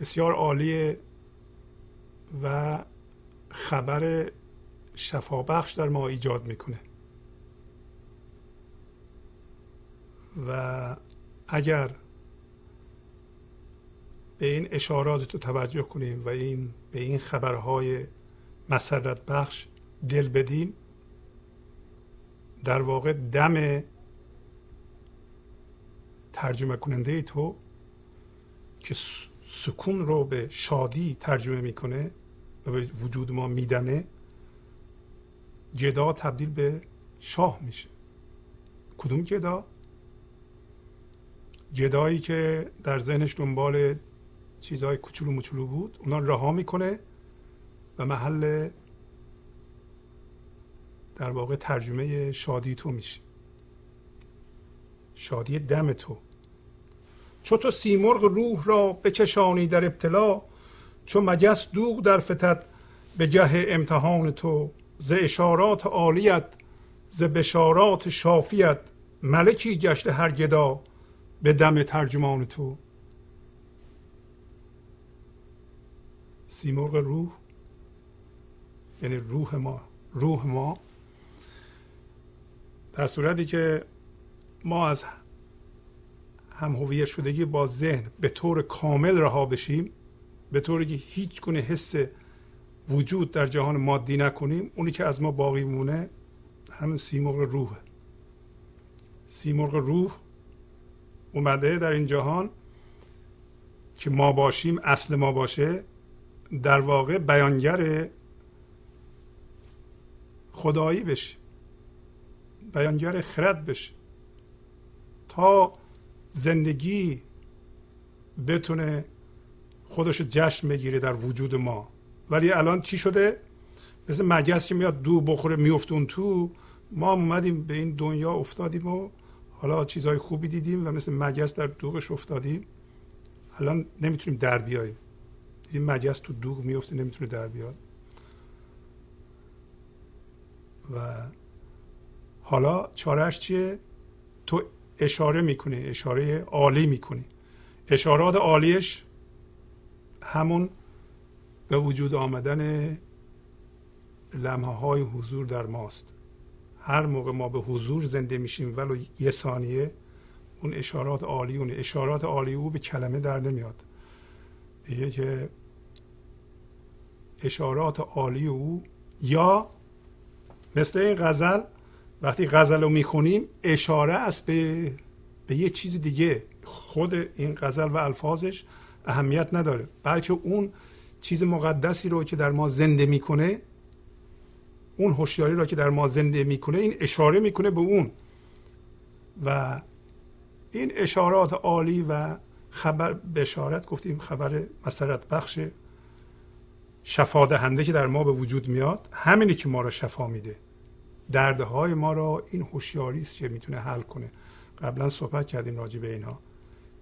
بسیار عالیه و خبر شفابخش در ما ایجاد می‌کنه. و اگر به این اشارات تو توجه کنیم و این به این خبرهای مسرت بخش دل بدیم در واقع دم ترجمه کننده تو که سکون رو به شادی ترجمه می‌کنه به وجود ما میدمه جدا تبدیل به شاه میشه. کدوم جدا؟ جدایی که در ذهنش دنبال چیزهای کوچولو مچولو بود اونا رها می‌کنه و محل در واقع ترجمه شادی تو میشه. شادی دم تو. چو تو سیمرغ روح را بکشانی در ابتلا چو مگس دوغ در فتد به جه امتحان تو. ز اشارات عالیت ز بشارات شافیت. ملکی گشته هر گدا به دم ترجمان تو. سیمرغ روح یعنی روح ما روح ما. در صورتی که ما از هم هویت شدگی با ذهن به طور کامل رها بشیم به طوری که هیچ گونه حس وجود در جهان مادی نکنیم اونی که از ما باقی مونه همین سیمرغ روحه سیمرغ روح اومده در این جهان که ما باشیم اصل ما باشه در واقع بیانگر خدایی بشه بیانگر خرد بشه تا زندگی بتونه خودش جشن بگیره در وجود ما. ولی الان چی شده؟ مثل مگس که میاد دو بخوره میفتون تو. ما اومدیم به این دنیا افتادیم و حالا چیزهای خوبی دیدیم و مثل مگس در دوغش افتادیم. الان نمی‌تونیم در بیاییم. این مگس تو دوغ میفته نمی‌تونه در بیاد. و حالا چارش چیه؟ تو اشاره می‌کنی اشاره عالی می‌کنی. اشارات عالیش همون به وجود آمدن لمحه های حضور در ماست. هر موقع ما به حضور زنده میشیم ولو یه ثانیه اون اشارات عالی اون اشارات عالی او به کلمه در نمیاد. میگه که اشارات عالی او یا مثل این غزل وقتی غزل رو می‌خونیم اشاره است به به یه چیز دیگه. خود این غزل و الفاظش اهمیت نداره. بلکه اون چیز مقدسی رو که در ما زنده می‌کنه اون هوشیاری رو که در ما زنده می‌کنه این اشاره می‌کنه به اون. و این اشارات عالی و خبر بشارت گفتیم خبر مسرت بخش شفا دهنده که در ما به وجود میاد همینی که ما رو شفا میده. دردهای ما را این هوشیاری است که می‌تونه حل کنه. قبلا صحبت کردیم راجع به اینها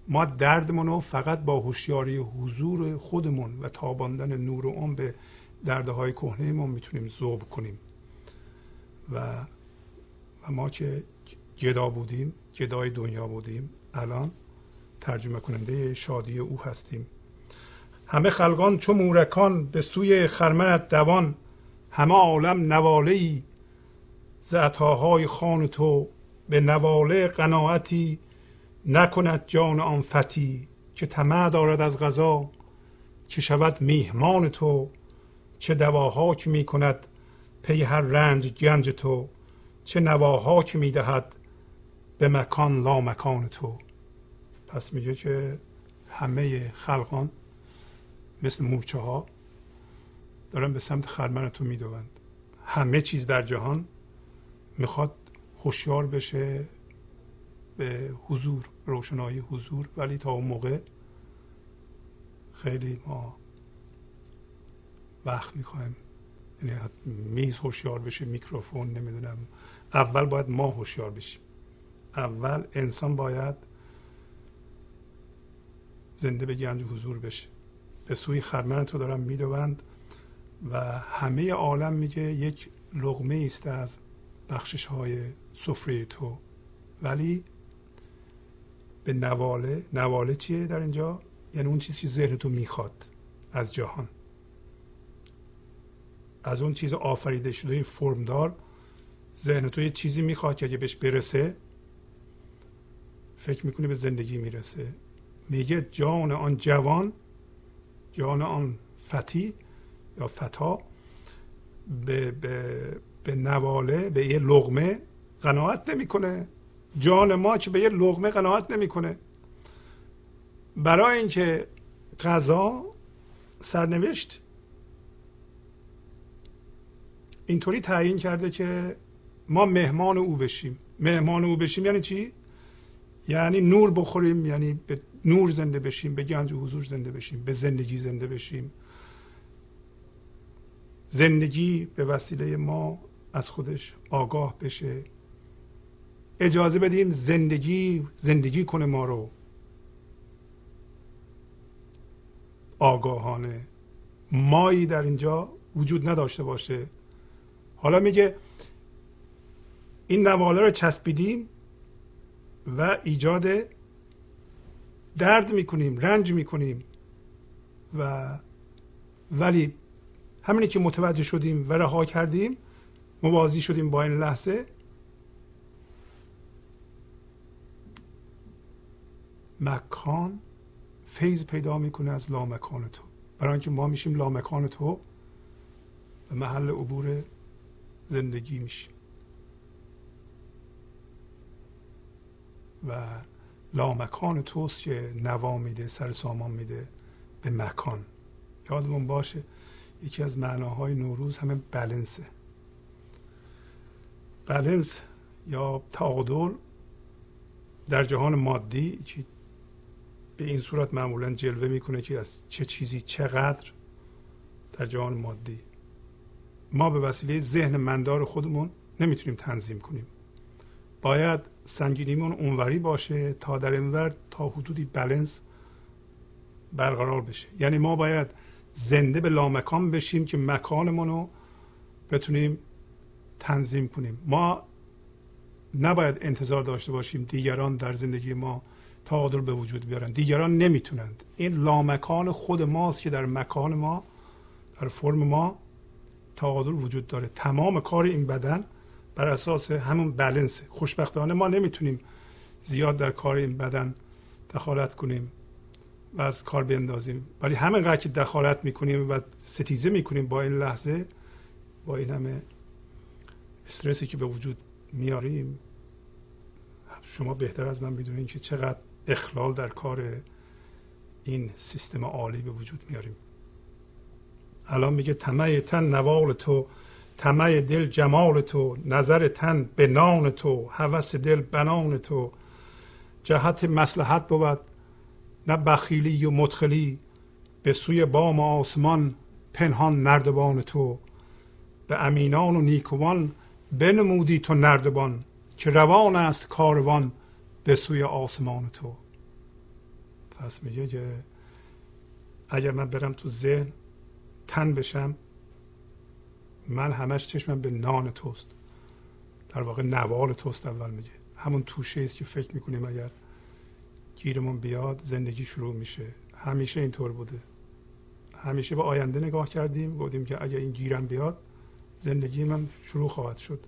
ما دردمون رو فقط با هوشیاری حضور خودمون و تاباندن نور اون به دردهای کهنه ما می‌تونیم ذوب کنیم. و و ما که جدا بودیم جدای دنیا بودیم الان ترجمه کننده شادی او هستیم. همه خلقان چو مورکان به سوی خرمنت دوان همه عالم نواله ای. ز خان تو به نواله قناعتی نکند جان آن فتی که طمع دارد از غذا که شود میهمان تو چه دواها که می کند پی هر رنج گنج تو چه نواها که می دهد به مکان لا مکان تو. پس میگه که همه خلقان مثل مورچه ها دارن به سمت خرمن تو می‌دوند. همه چیز در جهان می‌خواد هوشیار بشه به حضور روشنایی حضور ولی تا اون موقع خیلی ما وقت می‌خوایم. یعنی میز هوشیار بشه میکروفون نمی‌دونم. اول باید ما هوشیار بشیم. اول انسان باید زنده به گنج حضور بشه. به سوی خرمن تو دارم می‌دوند و همه عالم میگه یک لغمه است از بخشش های سفره تو. ولی به نواله. نواله چیه در اینجا؟ یعنی اون چیزی که ذهن تو می‌خواد از جهان. از اون چیز آفریده شده فرمدار. ذهن تو یه چیزی می‌خواد که اگه بهش برسه فکر می‌کنه به زندگی می‌رسه. میگه جان آن جوان جان آن فتی یا فتا به, به, به نواله به یه لغمه قناعت نمی‌کنه. جان ما که به یه لغمه قناعت نمی‌کنه. برای اینکه غذا سرنوشت اینطوری تعیین کرده که ما مهمان او بشیم. مهمان او بشیم یعنی چی؟ یعنی نور بخوریم یعنی به نور زنده بشیم به گنج و حضور زنده بشیم به زندگی زنده بشیم. زندگی به وسیله ما از خودش آگاه بشه. اجازه بدیم زندگی زندگی کنه ما رو. آگاهانه. مایی در اینجا وجود نداشته باشه. حالا میگه این نواله رو چسبیدیم و ایجاد درد می‌کنیم رنج می‌کنیم و ولی همینی که متوجه شدیم و رها کردیم موازی شدیم با این لحظه مکان فیض پیدا می‌کنه از لامکان تو. برای اینکه ما میشیم لامکان تو به محل عبور زندگی میشیم. و لامکان توست که نوا میده سر سامان میده به مکان. یادمون باشه یکی از معناهای نوروز همه بلنسه بلنس یا تعادل در جهان مادی به این صورت معمولا جلوه می‌کنه که از چه چیزی چقدر در جهان مادی. ما به وسیله ذهن مندار خودمون نمی‌تونیم تنظیم کنیم. باید سنگینیمون اونوری باشه تا در اینور تا حدودی بلنس برقرار بشه. یعنی ما باید زنده به لامکان بشیم که مکانمون رو بتونیم تنظیم کنیم. ما نباید انتظار داشته باشیم دیگران در زندگی ما تعادل به وجود بیارن. دیگران نمی‌تونند. این لامکان خود ماست که در مکان ما در فرم ما تعادل وجود داره. تمام کار این بدن بر اساس همون بلنس. خوشبختانه ما نمی‌تونیم زیاد در کار این بدن دخالت کنیم و از کار بندازیم ولی همینقدر که دخالت می‌کنیم و ستیزه می‌کنیم با این لحظه با این همه استرسی که به وجود میاریم شما بهتر از من می‌دونین که چقدر اخلال در کار این سیستم عالی به وجود میاریم. الان میگه طمع تن نوال تو طمع دل جمال تو نظر تن به نان تو هوس دل بنان تو. جهت مسلحت بود نه بخیلی و مدخلی به سوی بام آسمان پنهان نردبان تو. به امینان و نیکوان بنمودی تو نردبان که روان است کاروان. به سوی آسمان تو. پس میگه که اگر من برم تو ذهن تن بشم من همش چشمم به نان توست. در واقع نوال توست اول میگه. همون توشه است که فکر می‌کنیم اگر گیرمون بیاد زندگی شروع میشه. همیشه اینطور بوده. همیشه به آینده نگاه کردیم گفتیم که اگر این گیرم بیاد زندگی من شروع خواهد شد.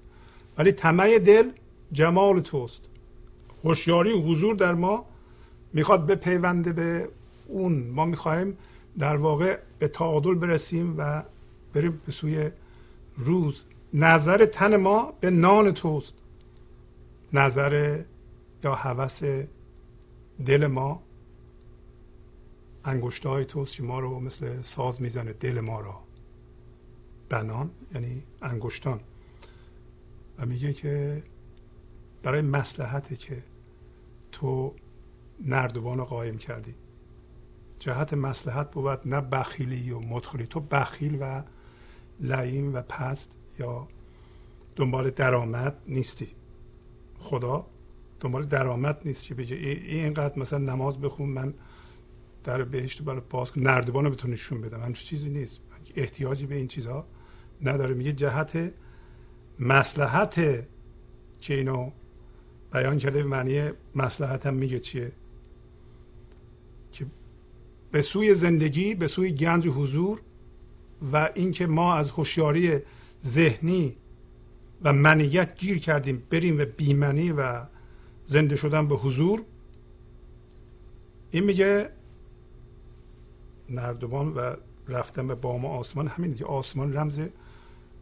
ولی طمع دل جمال توست. هوشیاری حضور در ما می‌خواد بپیونده به اون. ما می‌خواهیم در واقع به تعادل برسیم و بریم به سوی روز. نظر تن ما به نان توست. نظر یا هوس دل ما. انگشته های توست که ما رو مثل ساز می‌زنه دل ما را. بنان یعنی انگشتان. و میگه که برای مسلحته که تو نردبان رو قایم کردی. جهت مسلحت بود نه بخیلی و مدخلی. تو بخیل و لعیم و پست یا دنبال درآمد نیستی. خدا دنبال درآمد نیست که بگه اینقدر مثلا نماز بخون من در بهشت برای باز نردبان رو بتونی نشون بدم. همچین چیزی نیست. احتیاجی به این چیزها نداره. میگه جهت مسلحت که اینو بیان کرده به معنی مسلحت هم میگه چیه؟ که به سوی زندگی به سوی گنج حضور و اینکه ما از هوشیاری ذهنی و منیت گیر کردیم بریم و بیمنی و زنده شدن به حضور این میگه نردبان و رفتن به بام آسمان همین دیگه آسمان رمز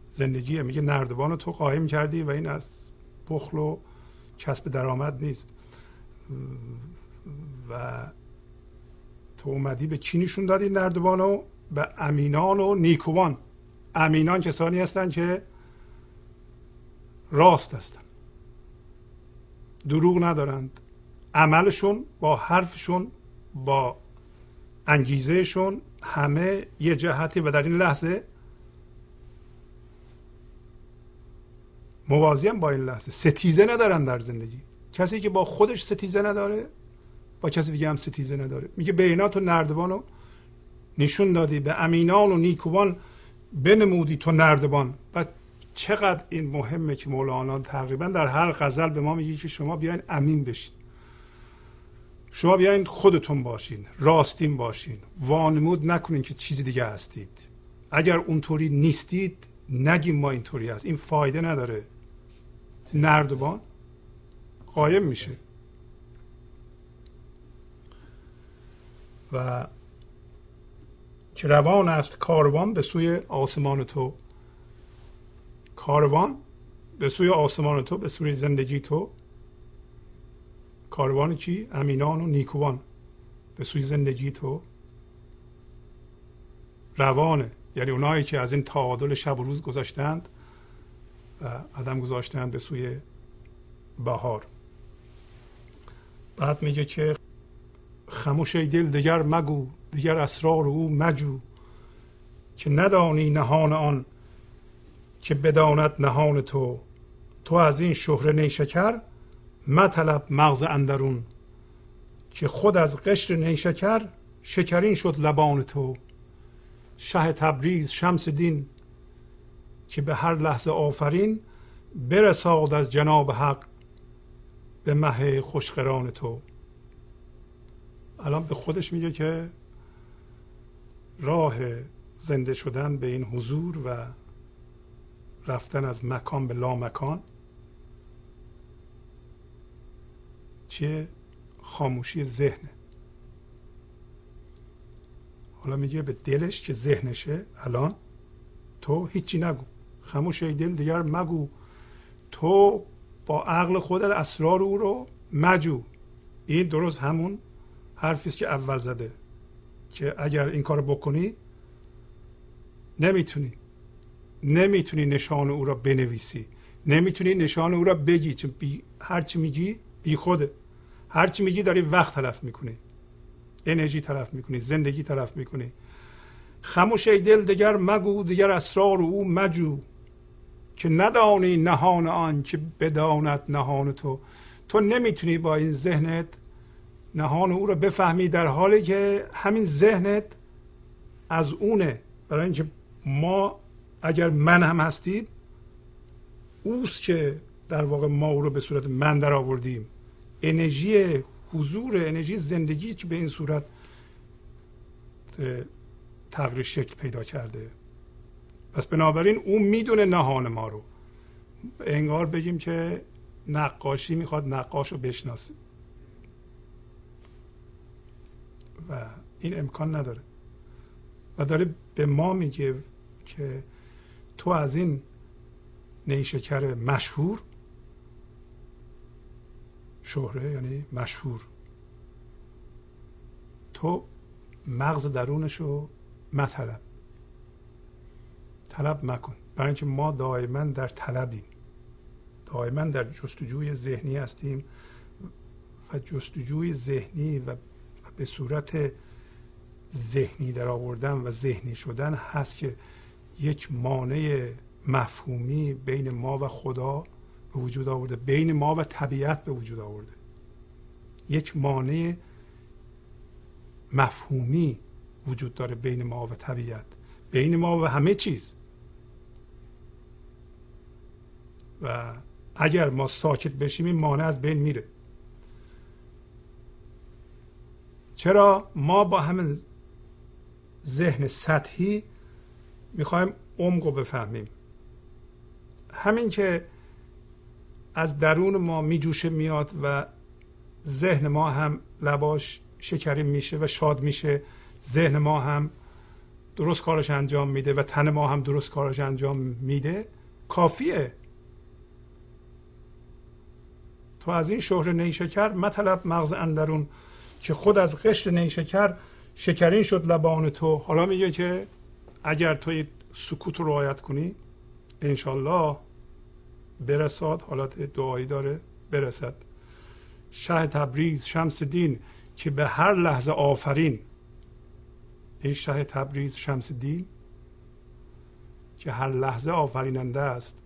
زندگیه میگه نردبان رو تو قایم کردی و این از بخل و کسب درآمد نیست. و تو اومدی به چی نشون دادی نردبان رو؟ به امینان و نیکوان. امینان کسانی هستند که راست هستند دروغ ندارند. عملشون با حرفشون با انگیزهشون همه یه جهتی و در این لحظه موازی با این لحظه. ستیزه ندارن در زندگی. کسی که با خودش ستیزه نداره با کسی دیگه هم ستیزه نداره. میگه بینات و نردبان رو نشون دادی به امینان و نیکوان بنمودی تو نردبان. و چقدر این مهمه که مولانا تقریبا در هر غزل به ما میگه که شما بیاین امین بشین. شما بیاین خودتون باشین راستین باشین. وانمود نکنین که چیزی دیگه هستید. اگر اونطوری نیستید نگیم ما اینطوری هست. این فایده نداره. نردبان قایم میشه. و که روان است کاروان به سوی آسمان تو. کاروان به سوی آسمان تو به سوی زندگی تو. کاروان چی؟ امینان و نیکوان به سوی زندگی تو. روانه یعنی اونایی که از این تعادل شب و روز گذاشتند و عدم گذاشتند به سوی بهار. بعد میگه که خموش ای دل دیگر مگو دیگر اسرار او مجو که ندانی نهان آن که بداند نهان تو. تو از این شهر نیشکر مطلب مغز اندرون که خود از قشر نیشکر شکرین شد لبان تو. شه تبریز شمس دین که به هر لحظه آفرین برساد از جناب حق به مه خوشقران تو. الان به خودش میگه که راه زنده شدن به این حضور و رفتن از مکان به لامکان چیه خاموشی ذهنه. حالا میگه به دلش که ذهنشه الان تو هیچی نگو. خاموش ای دل دیگر مگو. تو با عقل خودت اسرار او رو مجو. این درست همون حرفی که اول زده که اگر این کار بکنی نمی‌تونی. نمی‌تونی نشان او را بنویسی. نمی‌تونی نشان او را بگی. چون بی هرچی میگی بی خوده. هرچی میگی داری وقت تلف می‌کنی. انرژی تلف می‌کنی. زندگی تلف می‌کنی. خموش ای دل دیگر مگو. دیگر اسرار او مجو. که ندانی نهان آن که بداند نهان تو. تو نمی‌تونی با این ذهنت نهان او رو بفهمی در حالی که همین ذهنت از اونه. برای اینکه ما اگر من هم هستیم اوست که در واقع ما او رو به صورت من در آوردیم. انرژی حضور انرژی زندگی که به این صورت تغییر شکل پیدا کرده. پس بنابراین او می‌دونه نهان ما رو. انگار بگیم که نقاشی می‌خواد نقاش رو بشناسه. و این امکان نداره. و داره به ما میگه که تو از این نیشکر مشهور شهره یعنی مشهور تو مغز درونش رو مطلب. طلب مکن. برای اینکه ما دائما در طلبیم. دائما در جستجوی ذهنی هستیم و جستجوی ذهنی و به صورت ذهنی در آوردن و ذهنی شدن هست که یک مانع مفهومی بین ما و خدا به وجود آورده بین ما و طبیعت به وجود آورده. یک مانع مفهومی وجود داره بین ما و طبیعت بین ما و همه چیز. و اگر ما ساکت بشیم این مانع از بین میره. چرا ما با همین ذهن سطحی می‌خوایم عمق رو بفهمیم؟ همین که از درون ما میجوشه میاد و ذهن ما هم لباش شکری میشه و شاد میشه. ذهن ما هم درست کارش انجام میده و تن ما هم درست کارش انجام میده. کافیه. تو از این شهر نیشکر مطلب مغز اندرون که خود از قشر نیشکر شکرین شد لبان تو. حالا میگه که اگر تو سکوت رو رعایت کنی انشالله برساد حالت دعایی داره برسد. شه تبریز شمس دین که به هر لحظه آفرین. این شه تبریز شمس دین که هر لحظه آفریننده است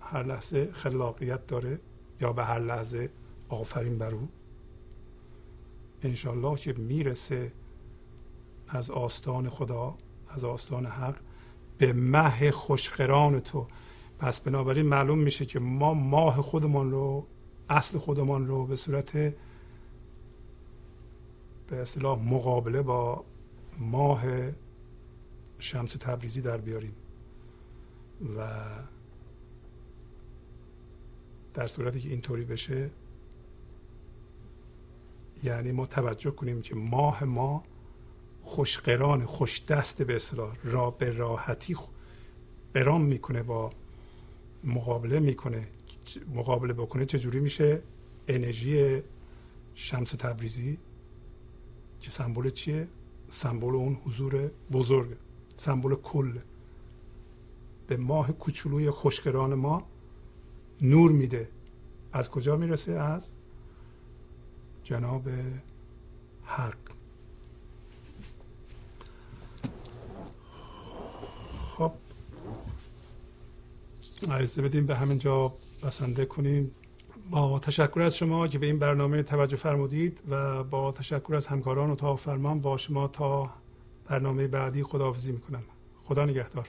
هر لحظه خلاقیت داره. یا به هر لحظه آفرین بر او. انشالله که می‌رسه از آستان خدا از آستان حق به مه خوشخران تو. پس بنابراین معلوم میشه که ما ماه خودمان رو اصل خودمان رو به صورت به اصطلاح مقابله با ماه شمس تبریزی در بیاریم. و در صورتی که اینطوری بشه یعنی ما توجه کنیم که ماه ما خوشقران خوش دست به اصطلاح را به راحتی قرام می‌کنه با مقابله می‌کنه. مقابله بکنه چجوری میشه؟ انرژی شمس تبریزی که سمبل چیه؟ سمبل اون حضور بزرگ سمبل کل. به ماه کوچولوی خوشگران ما نور میده. از کجا می‌رسه؟ از جناب حق خب. عرضه بدیم به همین جا بسنده کنیم. با تشکر از شما که به این برنامه توجه فرمودید و با تشکر از همکاران تا فرمان با شما تا برنامه بعدی خداحافظی می‌کنم. خدا نگهدار.